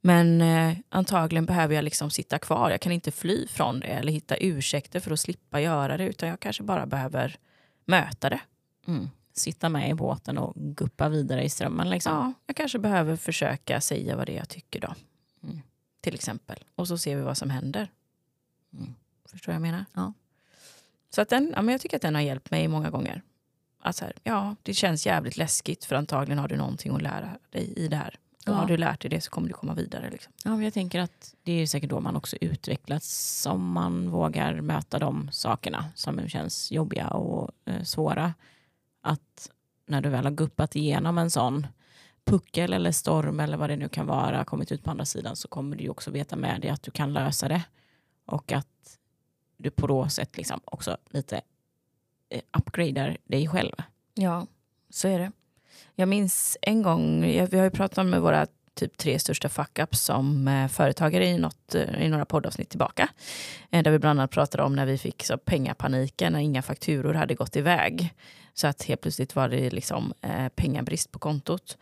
Men eh, antagligen behöver jag liksom sitta kvar. Jag kan inte fly från det eller hitta ursäkter för att slippa göra det. Utan jag kanske bara behöver möta det. Mm. Sitta med i båten och guppa vidare i strömmen. Liksom. Ja, jag kanske behöver försöka säga vad det är jag tycker då. Mm. Till exempel. Och så ser vi vad som händer. Mm. Förstår jag menar? Ja. Så att den, ja, men jag tycker att den har hjälpt mig många gånger. Att så här, ja, det känns jävligt läskigt för antagligen har du någonting att lära dig i det här. Ja. Har du lärt dig det så kommer du komma vidare. Liksom. Ja, jag tänker att det är säkert då man också utvecklas om man vågar möta de sakerna som känns jobbiga och eh, svåra. Att när du väl har guppat igenom en sån puckel eller storm eller vad det nu kan vara, kommit ut på andra sidan så kommer du också veta med dig att du kan lösa det. Och att du på då sätt liksom också lite eh, upgradar dig själv. Ja, så är det. Jag minns en gång, vi har ju pratat med våra typ tre största fuck-ups som eh, företagare i, något, eh, i några poddavsnitt tillbaka. Eh, där vi bland annat pratade om när vi fick så pengapaniken när inga fakturor hade gått iväg. Så att helt plötsligt var det liksom eh, pengabrist på kontot.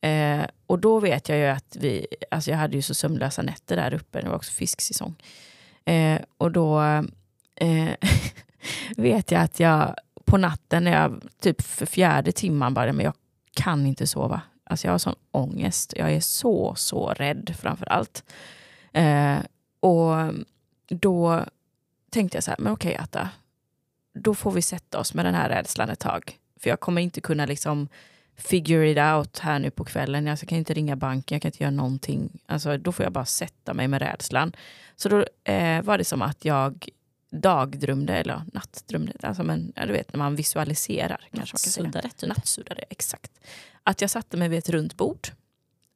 Eh, och då vet jag ju att vi, alltså jag hade ju så sömnlösa nätter där uppe, det var också fisksäsong. Eh, och då eh, [laughs] vet jag att jag på natten när jag typ för fjärde timman bara, men jag kan inte sova. Alltså jag har sån ångest. Jag är så, så rädd framför allt. Eh, och då tänkte jag så här, men okej Atta, då får vi sätta oss med den här rädslan ett tag. För jag kommer inte kunna liksom figure it out här nu på kvällen. Alltså, jag kan inte ringa banken, jag kan inte göra någonting. Alltså, då får jag bara sätta mig med rädslan. Så då eh, var det som att jag dagdrömde, eller nattdrömde, alltså men, ja, du vet när man visualiserar. Nattsuddare, typ. Nattsuddare, exakt. Att jag satte mig vid ett runt bord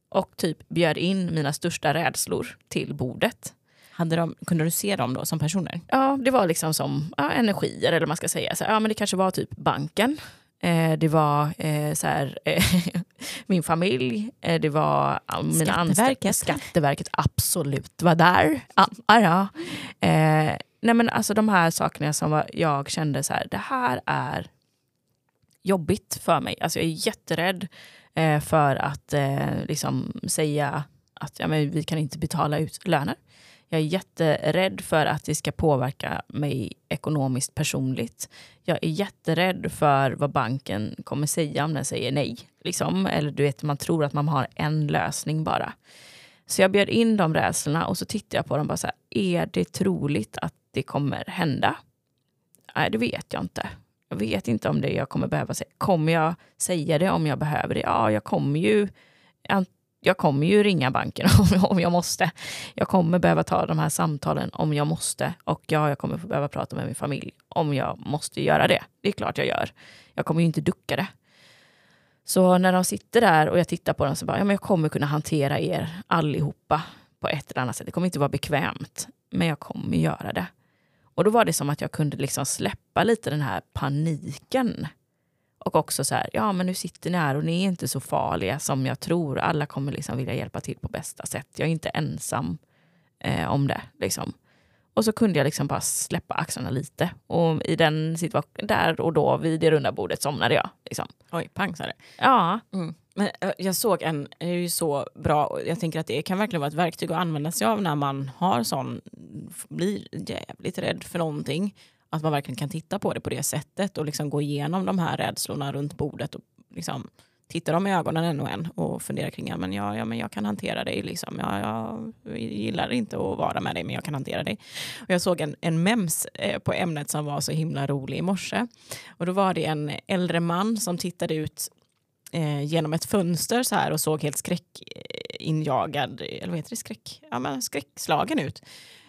och typ bjöd in mina största rädslor till bordet. Hade de, kunde du se dem då som personer? Ja, det var liksom som ja, energier, eller vad man ska säga. Så, ja, men det kanske var typ banken. Eh, det var eh, så här, eh, [laughs] min familj, eh, det var mina anställda. Skatteverket absolut var där. Ah, ah, ja. Nej men alltså de här sakerna som jag kände så här, det här är jobbigt för mig. Alltså jag är jätterädd eh, för att eh, liksom säga att ja, men vi kan inte betala ut löner. Jag är jätterädd för att det ska påverka mig ekonomiskt personligt. Jag är jätterädd för vad banken kommer säga om den säger nej. Liksom. Eller du vet, man tror att man har en lösning bara. Så jag bjöd in de rädslorna och så tittade jag på dem bara så här, är det troligt att det kommer hända? Nej, det vet jag inte. Jag vet inte om det jag kommer behöva säga. Kommer jag säga det om jag behöver det? Ja, jag kommer ju, jag kommer ju ringa banken [laughs] om jag måste. Jag kommer behöva ta de här samtalen om jag måste. Och ja, jag kommer behöva prata med min familj om jag måste göra det. Det är klart jag gör. Jag kommer ju inte ducka det. Så när de sitter där och jag tittar på dem så bara, ja men jag kommer kunna hantera er allihopa på ett eller annat sätt. Det kommer inte vara bekvämt, men jag kommer göra det. Och då var det som att jag kunde liksom släppa lite den här paniken. Och också så här, ja men nu sitter ni här och ni är inte så farliga som jag tror. Alla kommer liksom vilja hjälpa till på bästa sätt. Jag är inte ensam eh, om det. Liksom. Och så kunde jag liksom bara släppa axlarna lite. Och i den situationen, där och då vid det runda bordet somnade jag. Liksom. Oj, pang sa det. Ja. Mm. Men eh, jag såg en, det är ju så bra, och jag tänker att det kan verkligen vara ett verktyg att använda sig av när man har sån, blir jävligt rädd för någonting. Att man verkligen kan titta på det på det sättet och liksom gå igenom de här rädslorna runt bordet och liksom titta dem i ögonen en och en och fundera kring ja, men jag, ja, men jag kan hantera dig. Liksom. Jag, jag gillar inte att vara med dig, men jag kan hantera dig. Och jag såg en, en mems eh, på ämnet som var så himla rolig i morse. Och då var det en äldre man som tittade ut eh, genom ett fönster så här och såg helt skräckinjagad, eller vad heter det, skräck, ja, men skräckslagen ut.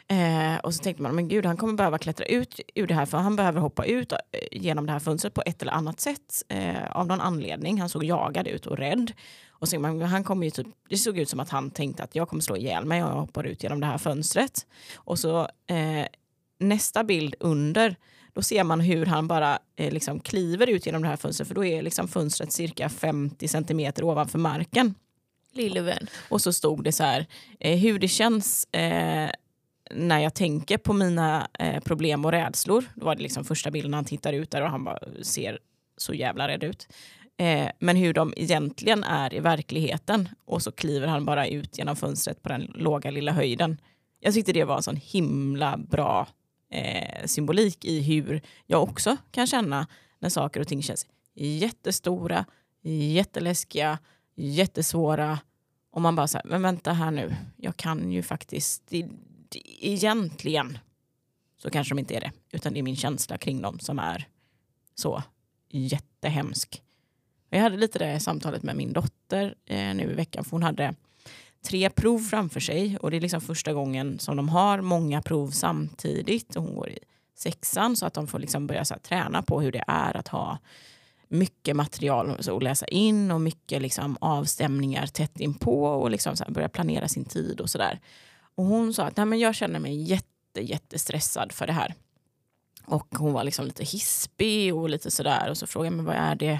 Eh, och så tänkte man, men gud han kommer behöva klättra ut ur det här för han behöver hoppa ut eh, genom det här fönstret på ett eller annat sätt eh, av någon anledning. Han såg jagad ut och rädd. Och så man, han kommer ju typ, det såg ut som att han tänkte att jag kommer slå ihjäl mig och jag hoppar ut genom det här fönstret. Och så eh, nästa bild under, då ser man hur han bara eh, liksom kliver ut genom det här fönstret för då är liksom fönstret cirka 50 centimeter ovanför marken. Lille vän. Och så stod det så här, eh, hur det känns eh, när jag tänker på mina eh, problem och rädslor. Då var det liksom första bilden han tittar ut där och han bara ser så jävla rädd ut. Eh, men hur de egentligen är i verkligheten. Och så kliver han bara ut genom fönstret på den låga lilla höjden. Jag tyckte det var en sån himla bra eh, symbolik i hur jag också kan känna när saker och ting känns jättestora, jätteläskiga, jättesvåra. Och man bara säger, men vänta här nu, jag kan ju faktiskt, det, egentligen så kanske de inte är det, utan det är min känsla kring dem som är så jättehemsk. Jag hade lite det samtalet med min dotter eh, nu i veckan, för hon hade tre prov framför sig och det är liksom första gången som de har många prov samtidigt. Och hon går i sexan så att de får liksom börja så här, träna på hur det är att ha mycket material att läsa in och mycket liksom avstämningar tätt inpå och liksom så här, börja planera sin tid och sådär. Och hon sa att Nej, men jag känner mig jätte, jättestressad för det här. Och hon var liksom lite hispig och lite sådär. Och så frågade jag mig vad är det,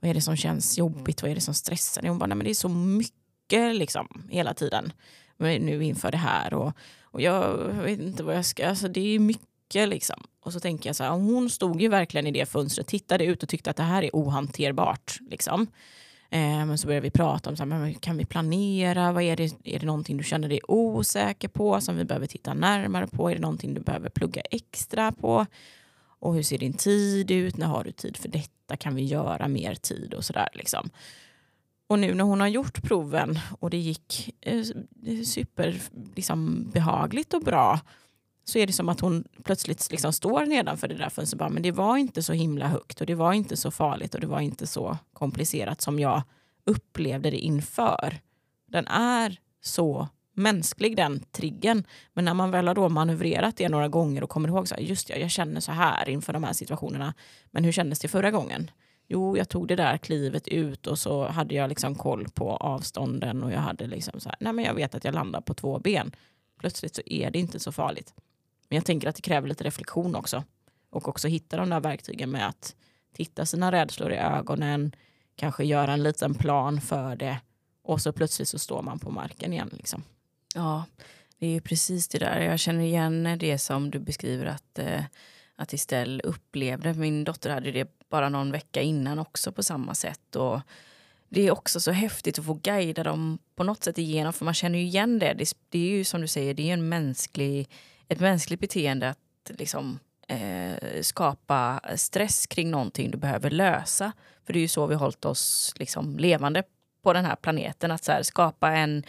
vad är det som känns jobbigt, vad är det som stressar? Hon bara, nej men det är så mycket liksom hela tiden nu inför det här. Och, och jag, jag vet inte vad jag ska, alltså det är mycket liksom. Och så tänker jag så här, hon stod ju verkligen i det fönstret, tittade ut och tyckte att det här är ohanterbart. Liksom. Eh, men så började vi prata om så här, men kan vi planera, vad är det, är det någonting du känner dig osäker på som vi behöver titta närmare på, är det någonting du behöver plugga extra på? Och hur ser din tid ut, när har du tid för detta, kan vi göra mer tid och sådär liksom. Och nu när hon har gjort proven och det gick eh, eh, super liksom, behagligt och bra så är det som att hon plötsligt liksom står nedanför det där fönstret. Bara, men det var inte så himla högt och det var inte så farligt och det var inte så komplicerat som jag upplevde det inför. Den är så mänsklig den triggen. Men när man väl har då manövrerat det några gånger och kommer ihåg så här, just ja, jag känner så här inför de här situationerna. Men hur kändes det förra gången? Jo, jag tog det där klivet ut och så hade jag liksom koll på avstånden och jag hade liksom så här, nej men jag vet att jag landar på två ben. Plötsligt så är det inte så farligt. Men jag tänker att det kräver lite reflektion också. Och också hitta de där verktygen med att titta sina rädslor i ögonen, kanske göra en liten plan för det och så plötsligt så står man på marken igen. Liksom. Ja, det är ju precis det där. Jag känner igen det som du beskriver att, eh, att Estelle upplevde. Min dotter hade det bara någon vecka innan också på samma sätt. Och det är också så häftigt att få guida dem på något sätt igenom, för man känner ju igen det. Det, det är ju som du säger, det är en mänsklig ett mänskligt beteende att liksom, eh, skapa stress kring någonting du behöver lösa. För det är ju så vi hållit oss liksom, levande på den här planeten. Att så här, skapa en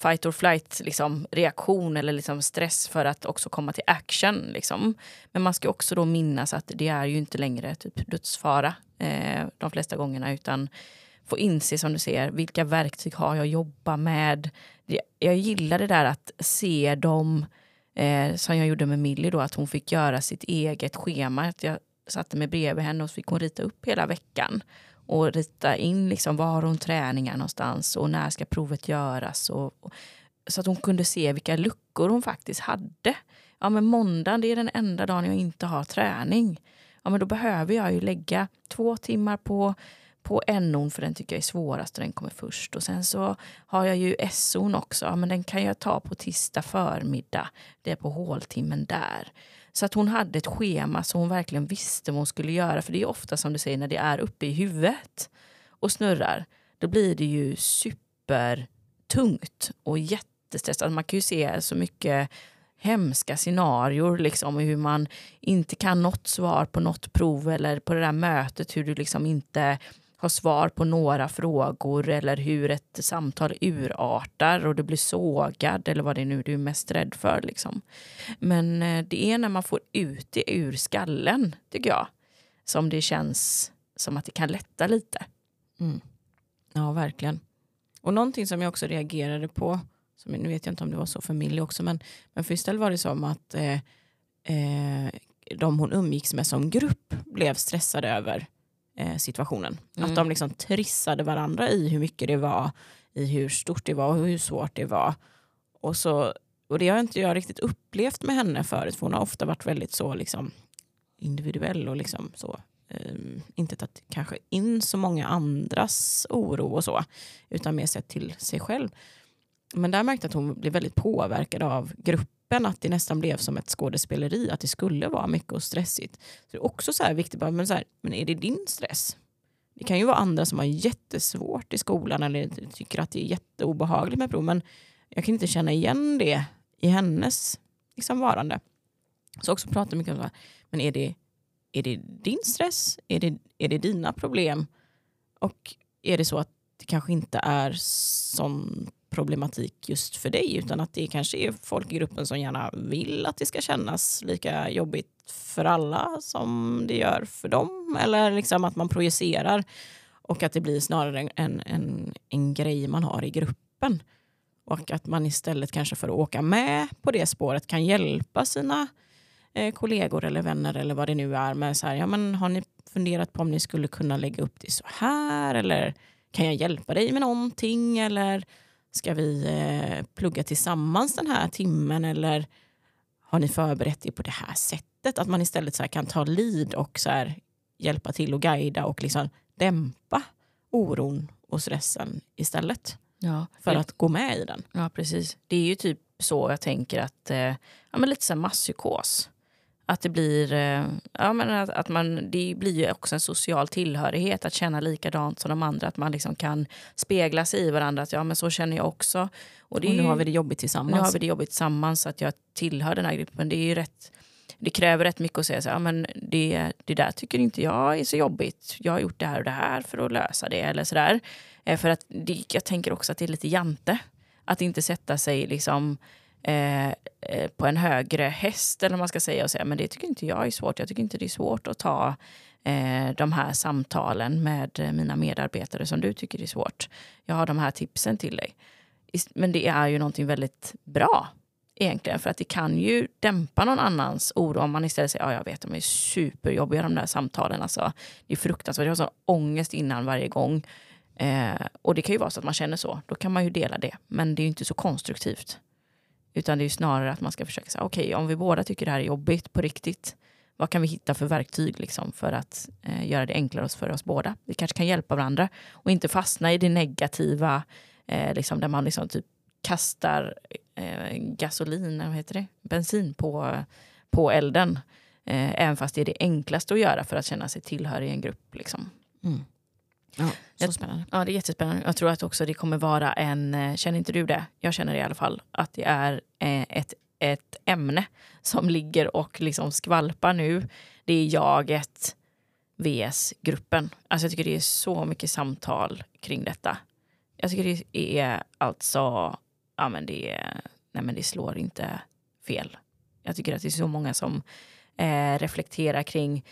fight or flight liksom, reaktion eller liksom, stress för att också komma till action. Liksom. Men man ska också då minnas att det är ju inte längre typ dödsfara eh, de flesta gångerna utan få inse som du ser, vilka verktyg har jag att jobba med? Jag gillar det där att se dem eh, som jag gjorde med Millie då, att hon fick göra sitt eget schema. Att jag satte mig bredvid henne och så fick hon rita upp hela veckan och rita in liksom, var har hon träningar någonstans och när ska provet göras. Och, och, så att hon kunde se vilka luckor hon faktiskt hade. Ja, men måndagen det är den enda dagen jag inte har träning. Ja, men då behöver jag ju lägga två timmar på på NOn för den tycker jag är svårast och den kommer först. Och sen så har jag ju SOn också, ja, men den kan jag ta på tisdag förmiddag. Det är på håltimmen där. Så att hon hade ett schema så hon verkligen visste vad hon skulle göra. För det är ofta som du säger när det är uppe i huvudet och snurrar. då blir det ju supertungt och jättestressat. Man kan ju se så mycket hemska scenarier, liksom, hur man inte kan något svar på något prov eller på det där mötet, hur du liksom inte har svar på några frågor eller hur ett samtal urartar och du blir sågad eller vad det är nu du är mest rädd för. Liksom. Men eh, det är när man får ut det ur skallen, tycker jag, som det känns som att det kan lätta lite. Mm. Ja, verkligen. Och någonting som jag också reagerade på, som, nu vet jag inte om det var så för Millie också, men, men för istället var det som att eh, eh, de hon umgicks med som grupp blev stressade över eh, situationen. Mm. Att de liksom trissade varandra i hur mycket det var, i hur stort det var och hur svårt det var. Och, så, och det har inte jag riktigt upplevt med henne förut, för hon har ofta varit väldigt så liksom, individuell och liksom så Um, inte tagit kanske in så många andras oro och så, utan mer sett till sig själv. Men där märkte jag att hon blev väldigt påverkad av gruppen, att det nästan blev som ett skådespeleri, att det skulle vara mycket och stressigt. Så det är också så här viktigt, men, så här, men är det din stress? Det kan ju vara andra som har jättesvårt i skolan eller tycker att det är jätteobehagligt med prov, men jag kan inte känna igen det i hennes liksom, varande. Så också prata mycket om det, men är det, är det din stress? Är det, är det dina problem? Och är det så att det kanske inte är sånt problematik just för dig utan att det kanske är folk i gruppen som gärna vill att det ska kännas lika jobbigt för alla som det gör för dem. Eller liksom att man projicerar och att det blir snarare en, en, en grej man har i gruppen. Och att man istället kanske för att åka med på det spåret kan hjälpa sina eh, kollegor eller vänner eller vad det nu är med så här, ja men har ni funderat på om ni skulle kunna lägga upp det så här eller kan jag hjälpa dig med någonting eller Ska vi eh, plugga tillsammans den här timmen eller har ni förberett er på det här sättet? Att man istället så kan ta lid och så här, hjälpa till och guida och liksom dämpa oron och stressen istället. Ja, för att gå med i den. Ja, precis. Det är ju typ så jag tänker att, eh, ja men lite så masspsykos. Att det blir, eh, ja men att, att, man, det blir ju också en social tillhörighet att känna likadant som de andra. Att man liksom kan spegla sig i varandra. Att ja men så känner jag också. Och, det och nu ju, har vi det jobbigt tillsammans. Nu har vi det jobbigt tillsammans. Att jag tillhör den här gruppen. Det är ju rätt, det kräver rätt mycket att säga så ja men det, det där tycker inte jag är så jobbigt. Jag har gjort det här och det här för att lösa det. Eller sådär. Eh, för att det, jag tänker också att det är lite jante. Att inte sätta sig liksom Eh, eh, på en högre häst eller vad man ska säga och säga men det tycker inte jag är svårt. Jag tycker inte det är svårt att ta eh, de här samtalen med mina medarbetare som du tycker är svårt. Jag har de här tipsen till dig. Men det är ju någonting väldigt bra egentligen för att det kan ju dämpa någon annans oro om man istället säger ja jag vet de är superjobbiga de där samtalen. Alltså, det är fruktansvärt, jag har sån ångest innan varje gång. Eh, och det kan ju vara så att man känner så, då kan man ju dela det. Men det är ju inte så konstruktivt. Utan det är snarare att man ska försöka säga, okej okay, om vi båda tycker det här är jobbigt på riktigt, vad kan vi hitta för verktyg liksom, för att eh, göra det enklare för oss båda? Vi kanske kan hjälpa varandra och inte fastna i det negativa, eh, liksom, där man liksom typ kastar eh, gasolin, vad heter det? bensin på, på elden. Eh, även fast det är det enklaste att göra för att känna sig tillhörig i en grupp. Liksom. Mm. Ja, så spännande. Ja, det är jättespännande. Jag tror att också det kommer vara en, eh, känner inte du det? Jag känner det i alla fall, att det är eh, ett, ett ämne som ligger och liksom skvalpar nu. Det är jaget vs gruppen. Alltså jag tycker det är så mycket samtal kring detta. Jag tycker det är alltså, ja men det, nej men det slår inte fel. Jag tycker att det är så många som eh, reflekterar kring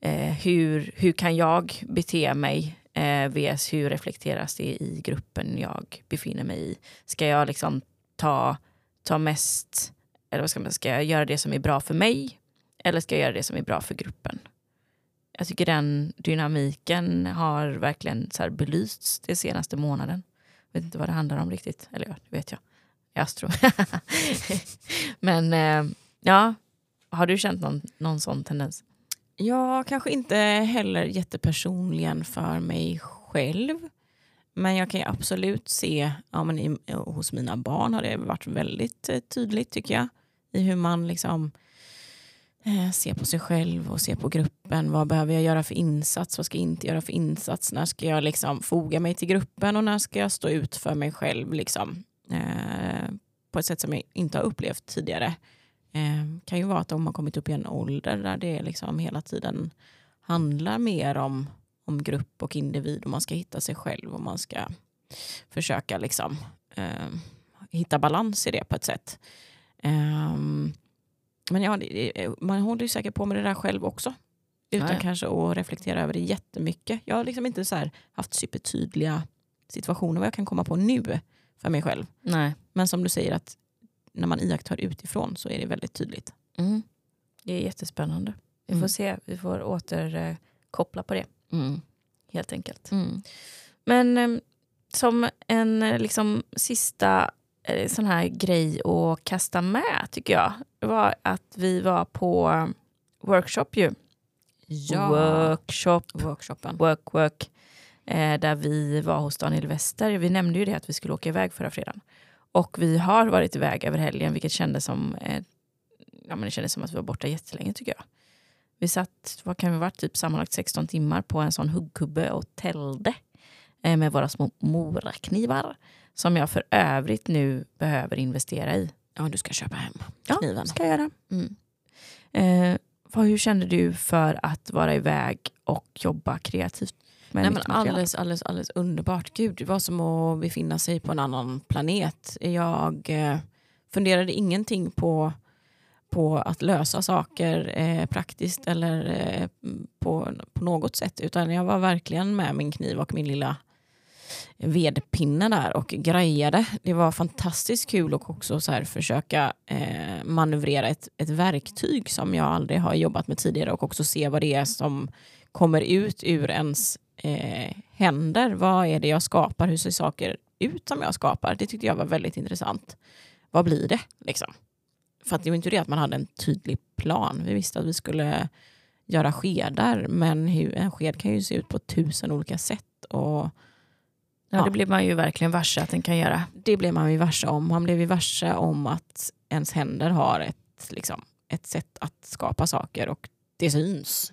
eh, hur, hur kan jag bete mig Eh, vs hur reflekteras det i gruppen jag befinner mig i? Ska jag liksom ta, ta mest, eller vad ska man ska jag göra det som är bra för mig? Eller ska jag göra det som är bra för gruppen? Jag tycker den dynamiken har verkligen så här belysts den senaste månaden. Jag vet inte vad det handlar om riktigt. Eller ja, det vet jag. I Astro. [laughs] Men eh, ja, har du känt någon, någon sån tendens? Jag kanske inte heller jättepersonligen för mig själv. Men jag kan ju absolut se, ja, men i, hos mina barn har det varit väldigt eh, tydligt tycker jag. I hur man liksom eh, se på sig själv och se på gruppen. Vad behöver jag göra för insats? Vad ska jag inte göra för insats? När ska jag liksom foga mig till gruppen och när ska jag stå ut för mig själv? Liksom, eh, på ett sätt som jag inte har upplevt tidigare. Eh, kan ju vara att om man kommit upp i en ålder där det liksom hela tiden handlar mer om, om grupp och individ och man ska hitta sig själv och man ska försöka liksom, eh, hitta balans i det på ett sätt. Um, men ja, man håller ju säkert på med det där själv också. Utan ja. kanske att reflektera över det jättemycket. Jag har liksom inte så haft supertydliga situationer vad jag kan komma på nu för mig själv. Nej. Men som du säger att när man iakttar utifrån så är det väldigt tydligt. Mm. Det är jättespännande. Vi får mm. se, vi får återkoppla på det. Mm. Helt enkelt. Mm. Men eh, som en liksom, sista eh, sån här grej att kasta med tycker jag. Var att vi var på workshop ju. Ja. Workshop. Workshopen. Work, work. Eh, där vi var hos Daniel Wester. Vi nämnde ju det att vi skulle åka iväg förra fredagen. Och vi har varit iväg över helgen vilket kändes som, eh, ja, men det kändes som att vi var borta jättelänge tycker jag. Vi satt, vad kan vi varit, typ sammanlagt 16 timmar på en sån huggkubbe och tällde eh, med våra små moraknivar som jag för övrigt nu behöver investera i. Ja, du ska köpa hem kniven. Ja, ska jag göra. Mm. Eh, vad, hur kände du för att vara iväg och jobba kreativt? Nej, men alldeles, alldeles, alldeles underbart. Gud, det var som att befinna sig på en annan planet. Jag eh, funderade ingenting på, på att lösa saker eh, praktiskt eller eh, på, på något sätt. Utan jag var verkligen med min kniv och min lilla vedpinne där och grejade. Det var fantastiskt kul att också så här försöka eh, manövrera ett, ett verktyg som jag aldrig har jobbat med tidigare och också se vad det är som kommer ut ur ens eh, händer. Vad är det jag skapar? Hur ser saker ut som jag skapar? Det tyckte jag var väldigt intressant. Vad blir det? Liksom? För att det var inte det att man hade en tydlig plan. Vi visste att vi skulle göra skedar, men en sked kan ju se ut på tusen olika sätt. Och Ja, det blev man ju verkligen varse att den kan göra. Det blev man ju varse om. Man blev ju varse om att ens händer har ett, liksom, ett sätt att skapa saker och det syns.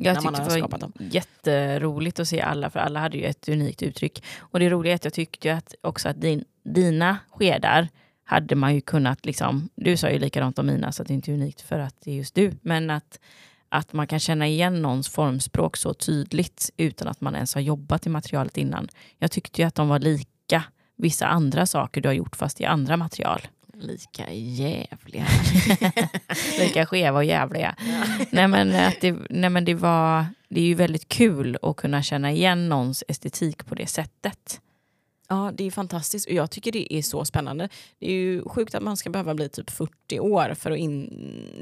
Jag tyckte det var jätteroligt att se alla, för alla hade ju ett unikt uttryck. Och det roliga är att jag tyckte att också att din, dina skedar hade man ju kunnat, liksom, du sa ju likadant om mina så det inte är unikt för att det är just du, men att att man kan känna igen någons formspråk så tydligt utan att man ens har jobbat i materialet innan. Jag tyckte ju att de var lika vissa andra saker du har gjort fast i andra material. Lika jävliga. [laughs] lika skeva och jävliga. Ja. nej, men att det, nej men det var, det är ju väldigt kul att kunna känna igen någons estetik på det sättet. Ja, det är fantastiskt och jag tycker det är så spännande. Det är ju sjukt att man ska behöva bli typ 40 år för att in,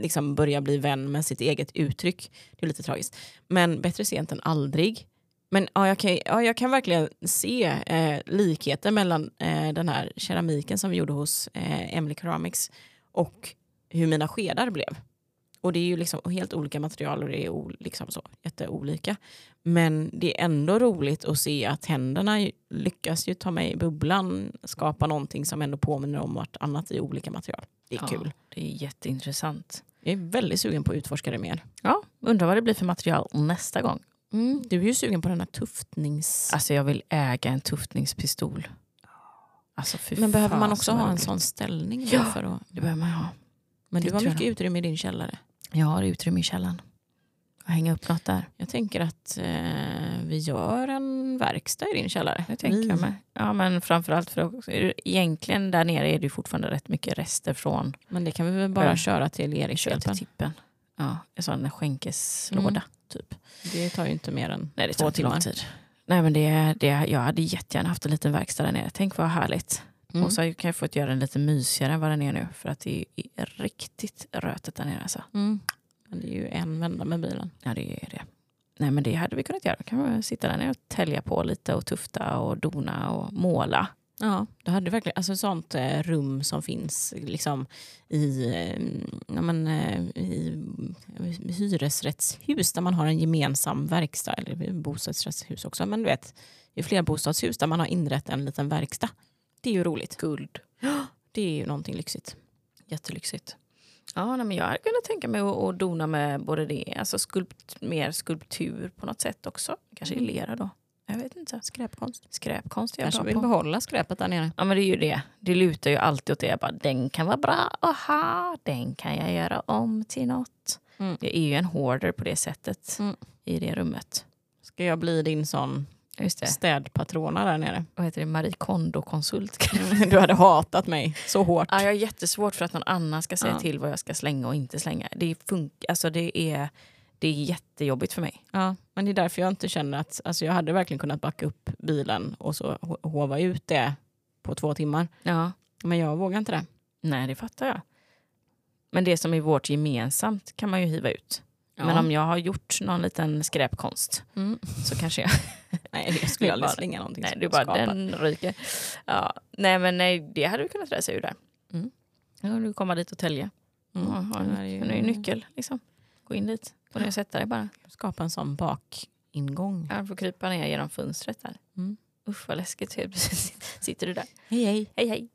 liksom börja bli vän med sitt eget uttryck. Det är lite tragiskt. Men bättre sent än aldrig. Men ja, jag, kan, ja, jag kan verkligen se eh, likheter mellan eh, den här keramiken som vi gjorde hos eh, Emily Ceramics och hur mina skedar blev. Och det är ju liksom helt olika material och det är liksom så, jätteolika. Men det är ändå roligt att se att händerna lyckas ju ta med i bubblan, skapa någonting som ändå påminner om vartannat i olika material. Det är ja, kul. Det är jätteintressant. Jag är väldigt sugen på att utforska det mer. Ja, undrar vad det blir för material nästa gång. Mm, du är ju sugen på den här tuftnings... Alltså jag vill äga en tuftningspistol. Alltså, Men behöver man också ha en sån ställning? Ja, för att... det behöver man ha. Men det du har mycket utrymme i din källare. Jag har utrymme i källaren. Och hänga upp något där. Jag tänker att eh, vi gör en verkstad i din källare. Det tänker vi. jag med. Ja, men framförallt för egentligen där nere är det fortfarande rätt mycket rester från... Men det kan vi väl bara ja. köra till Erikshjälpen? till tippen. Ja, en sån skänkeslåda mm. Typ. Det tar ju inte mer än Nej, det två timmar. Lång tid. Nej, men det, det, jag hade jättegärna haft en liten verkstad där nere. Tänk vad härligt. Mm. Och så kan jag få göra den lite mysigare än vad den är nu. För att det är riktigt rötet där nere. Alltså. Mm. Men det är ju en vända med bilen. Ja, det är det. Nej, men det hade vi kunnat göra. Då kan vi sitta där nere och tälja på lite och tufta och dona och måla. Ja, det hade verkligen, alltså sånt eh, rum som finns liksom i, eh, ja, men, eh, i hyresrättshus där man har en gemensam verkstad, eller bostadsrättshus också, men du vet i flerbostadshus där man har inrett en liten verkstad. Det är ju roligt. Guld. [gasps] Det är ju någonting lyxigt. Jättelyxigt. Ja, nej, men jag hade kunnat tänka mig att, att dona med både det, alltså skulpt, mer skulptur på något sätt också. Kanske i Mm. lera då. Jag vet inte. Skräpkonst. Skräpkonst är jag Kanske bra vill på. behålla skräpet där nere. Ja men det är ju det. Det lutar ju alltid åt det. Jag bara, den kan vara bra, aha, den kan jag göra om till något. Mm. Jag är ju en hoarder på det sättet Mm. i det rummet. Ska jag bli din sån Just det. städpatrona där nere? Vad heter det? Marie Kondo-konsult. [laughs] Du hade hatat mig så hårt. Ja, jag har jättesvårt för att någon annan ska säga Ja. till vad jag ska slänga och inte slänga. Det, fun- alltså det, är, det är jättejobbigt för mig. Ja, men det är därför jag inte känner att... Alltså jag hade verkligen kunnat backa upp bilen och så ho- hova ut det på två timmar. Ja. Men jag vågar inte det. Nej, det fattar jag. Men det som är vårt gemensamt kan man ju hiva ut. Men om jag har gjort någon liten skräpkonst Mm. så kanske jag [laughs] Nej, jag skulle aldrig bara- slänga någonting Nej, du bara skapar. den ryker. Ja. Nej men nej, det hade du kunnat läsa ur där. Mm. Ja, du komma dit och tälja. Mm. Ja, har en, har en nyckel liksom. Gå in dit. Och sätta dig bara. Skapa en sån bakingång. Ja, du får krypa ner genom fönstret där. Mm. Usch vad läskigt. Helt [laughs] plötsligt Sitter du där. Hej hej. Hej hej.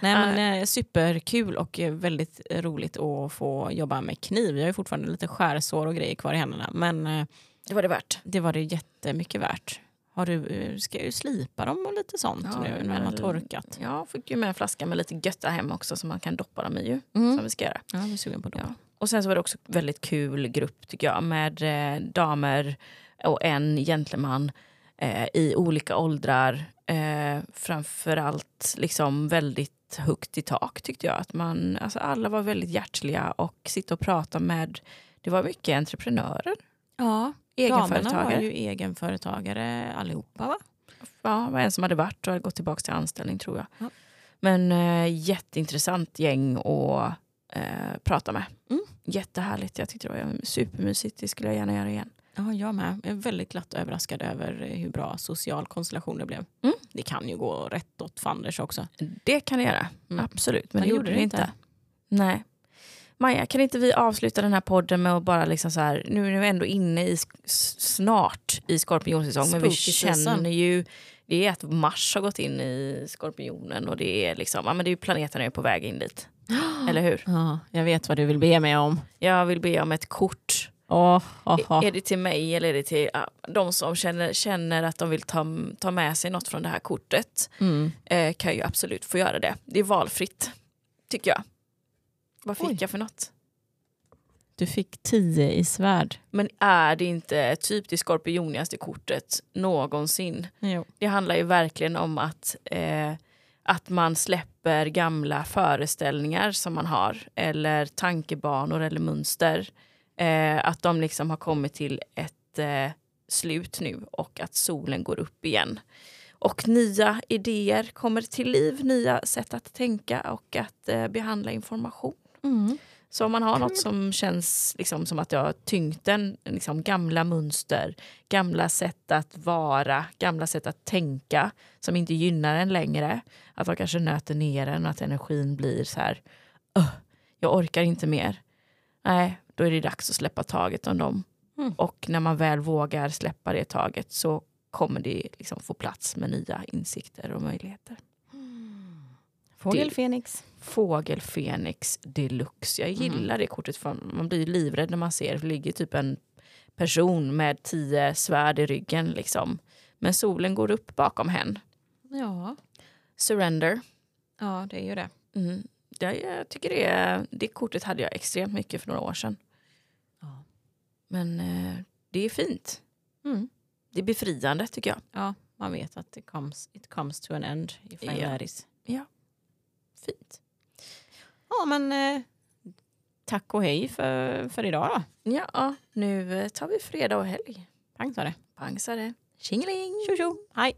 Nej, men, eh, superkul och eh, väldigt roligt att få jobba med kniv. Jag har fortfarande lite skärsår och grejer kvar i händerna. Men eh, Det var det värt. det var det jättemycket värt. Har du, ska jag ju slipa dem och lite sånt Ja, nu när de har torkat. Jag fick ju med en flaska med lite götta hem också som man kan doppa dem i ju. Mm. Som vi ska göra. Ja, jag är sugen på dem. Ja. Och sen så var det också väldigt kul grupp tycker jag med eh, damer och en gentleman eh, i olika åldrar. Eh, framförallt liksom väldigt högt i tak tyckte jag. Att man, alltså alla var väldigt hjärtliga och sitta och prata med, det var mycket entreprenörer, Ja, damerna var ju egenföretagare allihopa va? Ja, det var en som hade varit och hade gått tillbaka till anställning tror jag. Ja. Men eh, jätteintressant gäng att eh, prata med. Mm. Jättehärligt, jag tyckte det var supermysigt, det skulle jag gärna göra igen. Ja, jag med. Jag är väldigt glatt överraskad över hur bra social konstellation det blev. Mm. Det kan ju gå rätt åt fanders också. Det kan det göra, Mm. absolut. Men Men det gjorde det inte. Nej. Maja, kan inte vi avsluta den här podden med att bara liksom så här, nu är vi ändå inne i snart i skorpionsäsong, men vi känner ju, det är att Mars har gått in i skorpionen och det är liksom, ja men det är ju planeten är på väg in dit. [gasps] Eller hur? Ja, jag vet vad du vill be mig om. Jag vill be om ett kort. Oh, Är det till mig eller är det till ja, de som känner, känner att de vill ta, ta med sig något från det här kortet? Mm. Eh, kan ju absolut få göra det. Det är valfritt, tycker jag. Vad fick Oj. jag för något? Du fick tio i svärd. Men är det inte typ det skorpionigaste kortet någonsin? Jo. Det handlar ju verkligen om att, eh, att man släpper gamla föreställningar som man har eller tankebanor eller mönster. Eh, att de liksom har kommit till ett eh, slut nu och att solen går upp igen. Och nya idéer kommer till liv, nya sätt att tänka och att eh, behandla information. Mm. Så om man har något som känns liksom som att jag har tyngt den, liksom gamla mönster, gamla sätt att vara, gamla sätt att tänka som inte gynnar en längre. Att man kanske nöter ner en och att energin blir så här, "Ugh, jag orkar inte mer. Nej, då är det dags att släppa taget om dem. Mm. Och när man väl vågar släppa det taget så kommer det liksom få plats med nya insikter och möjligheter. Fågel Det- Fenix. Fågelfenix deluxe. Jag gillar det kortet för man blir livrädd när man ser det ligger typ en person med tio svärd i ryggen liksom. Men solen går upp bakom hen. Ja. Surrender. ja, det är ju det. Mm. Det, jag tycker det, det kortet hade jag extremt mycket för några år sedan. Ja. Men eh, det är fint. Mm. Det är befriande tycker jag. Ja, man vet att it comes, it comes to an end if I Ja. let it. Fint. Ja, men eh, tack och hej för, för idag då. Ja, nu eh, tar vi fredag och helg. Pang sa det. Pang sa det. Tjingeling! Tjo tjo. Hej.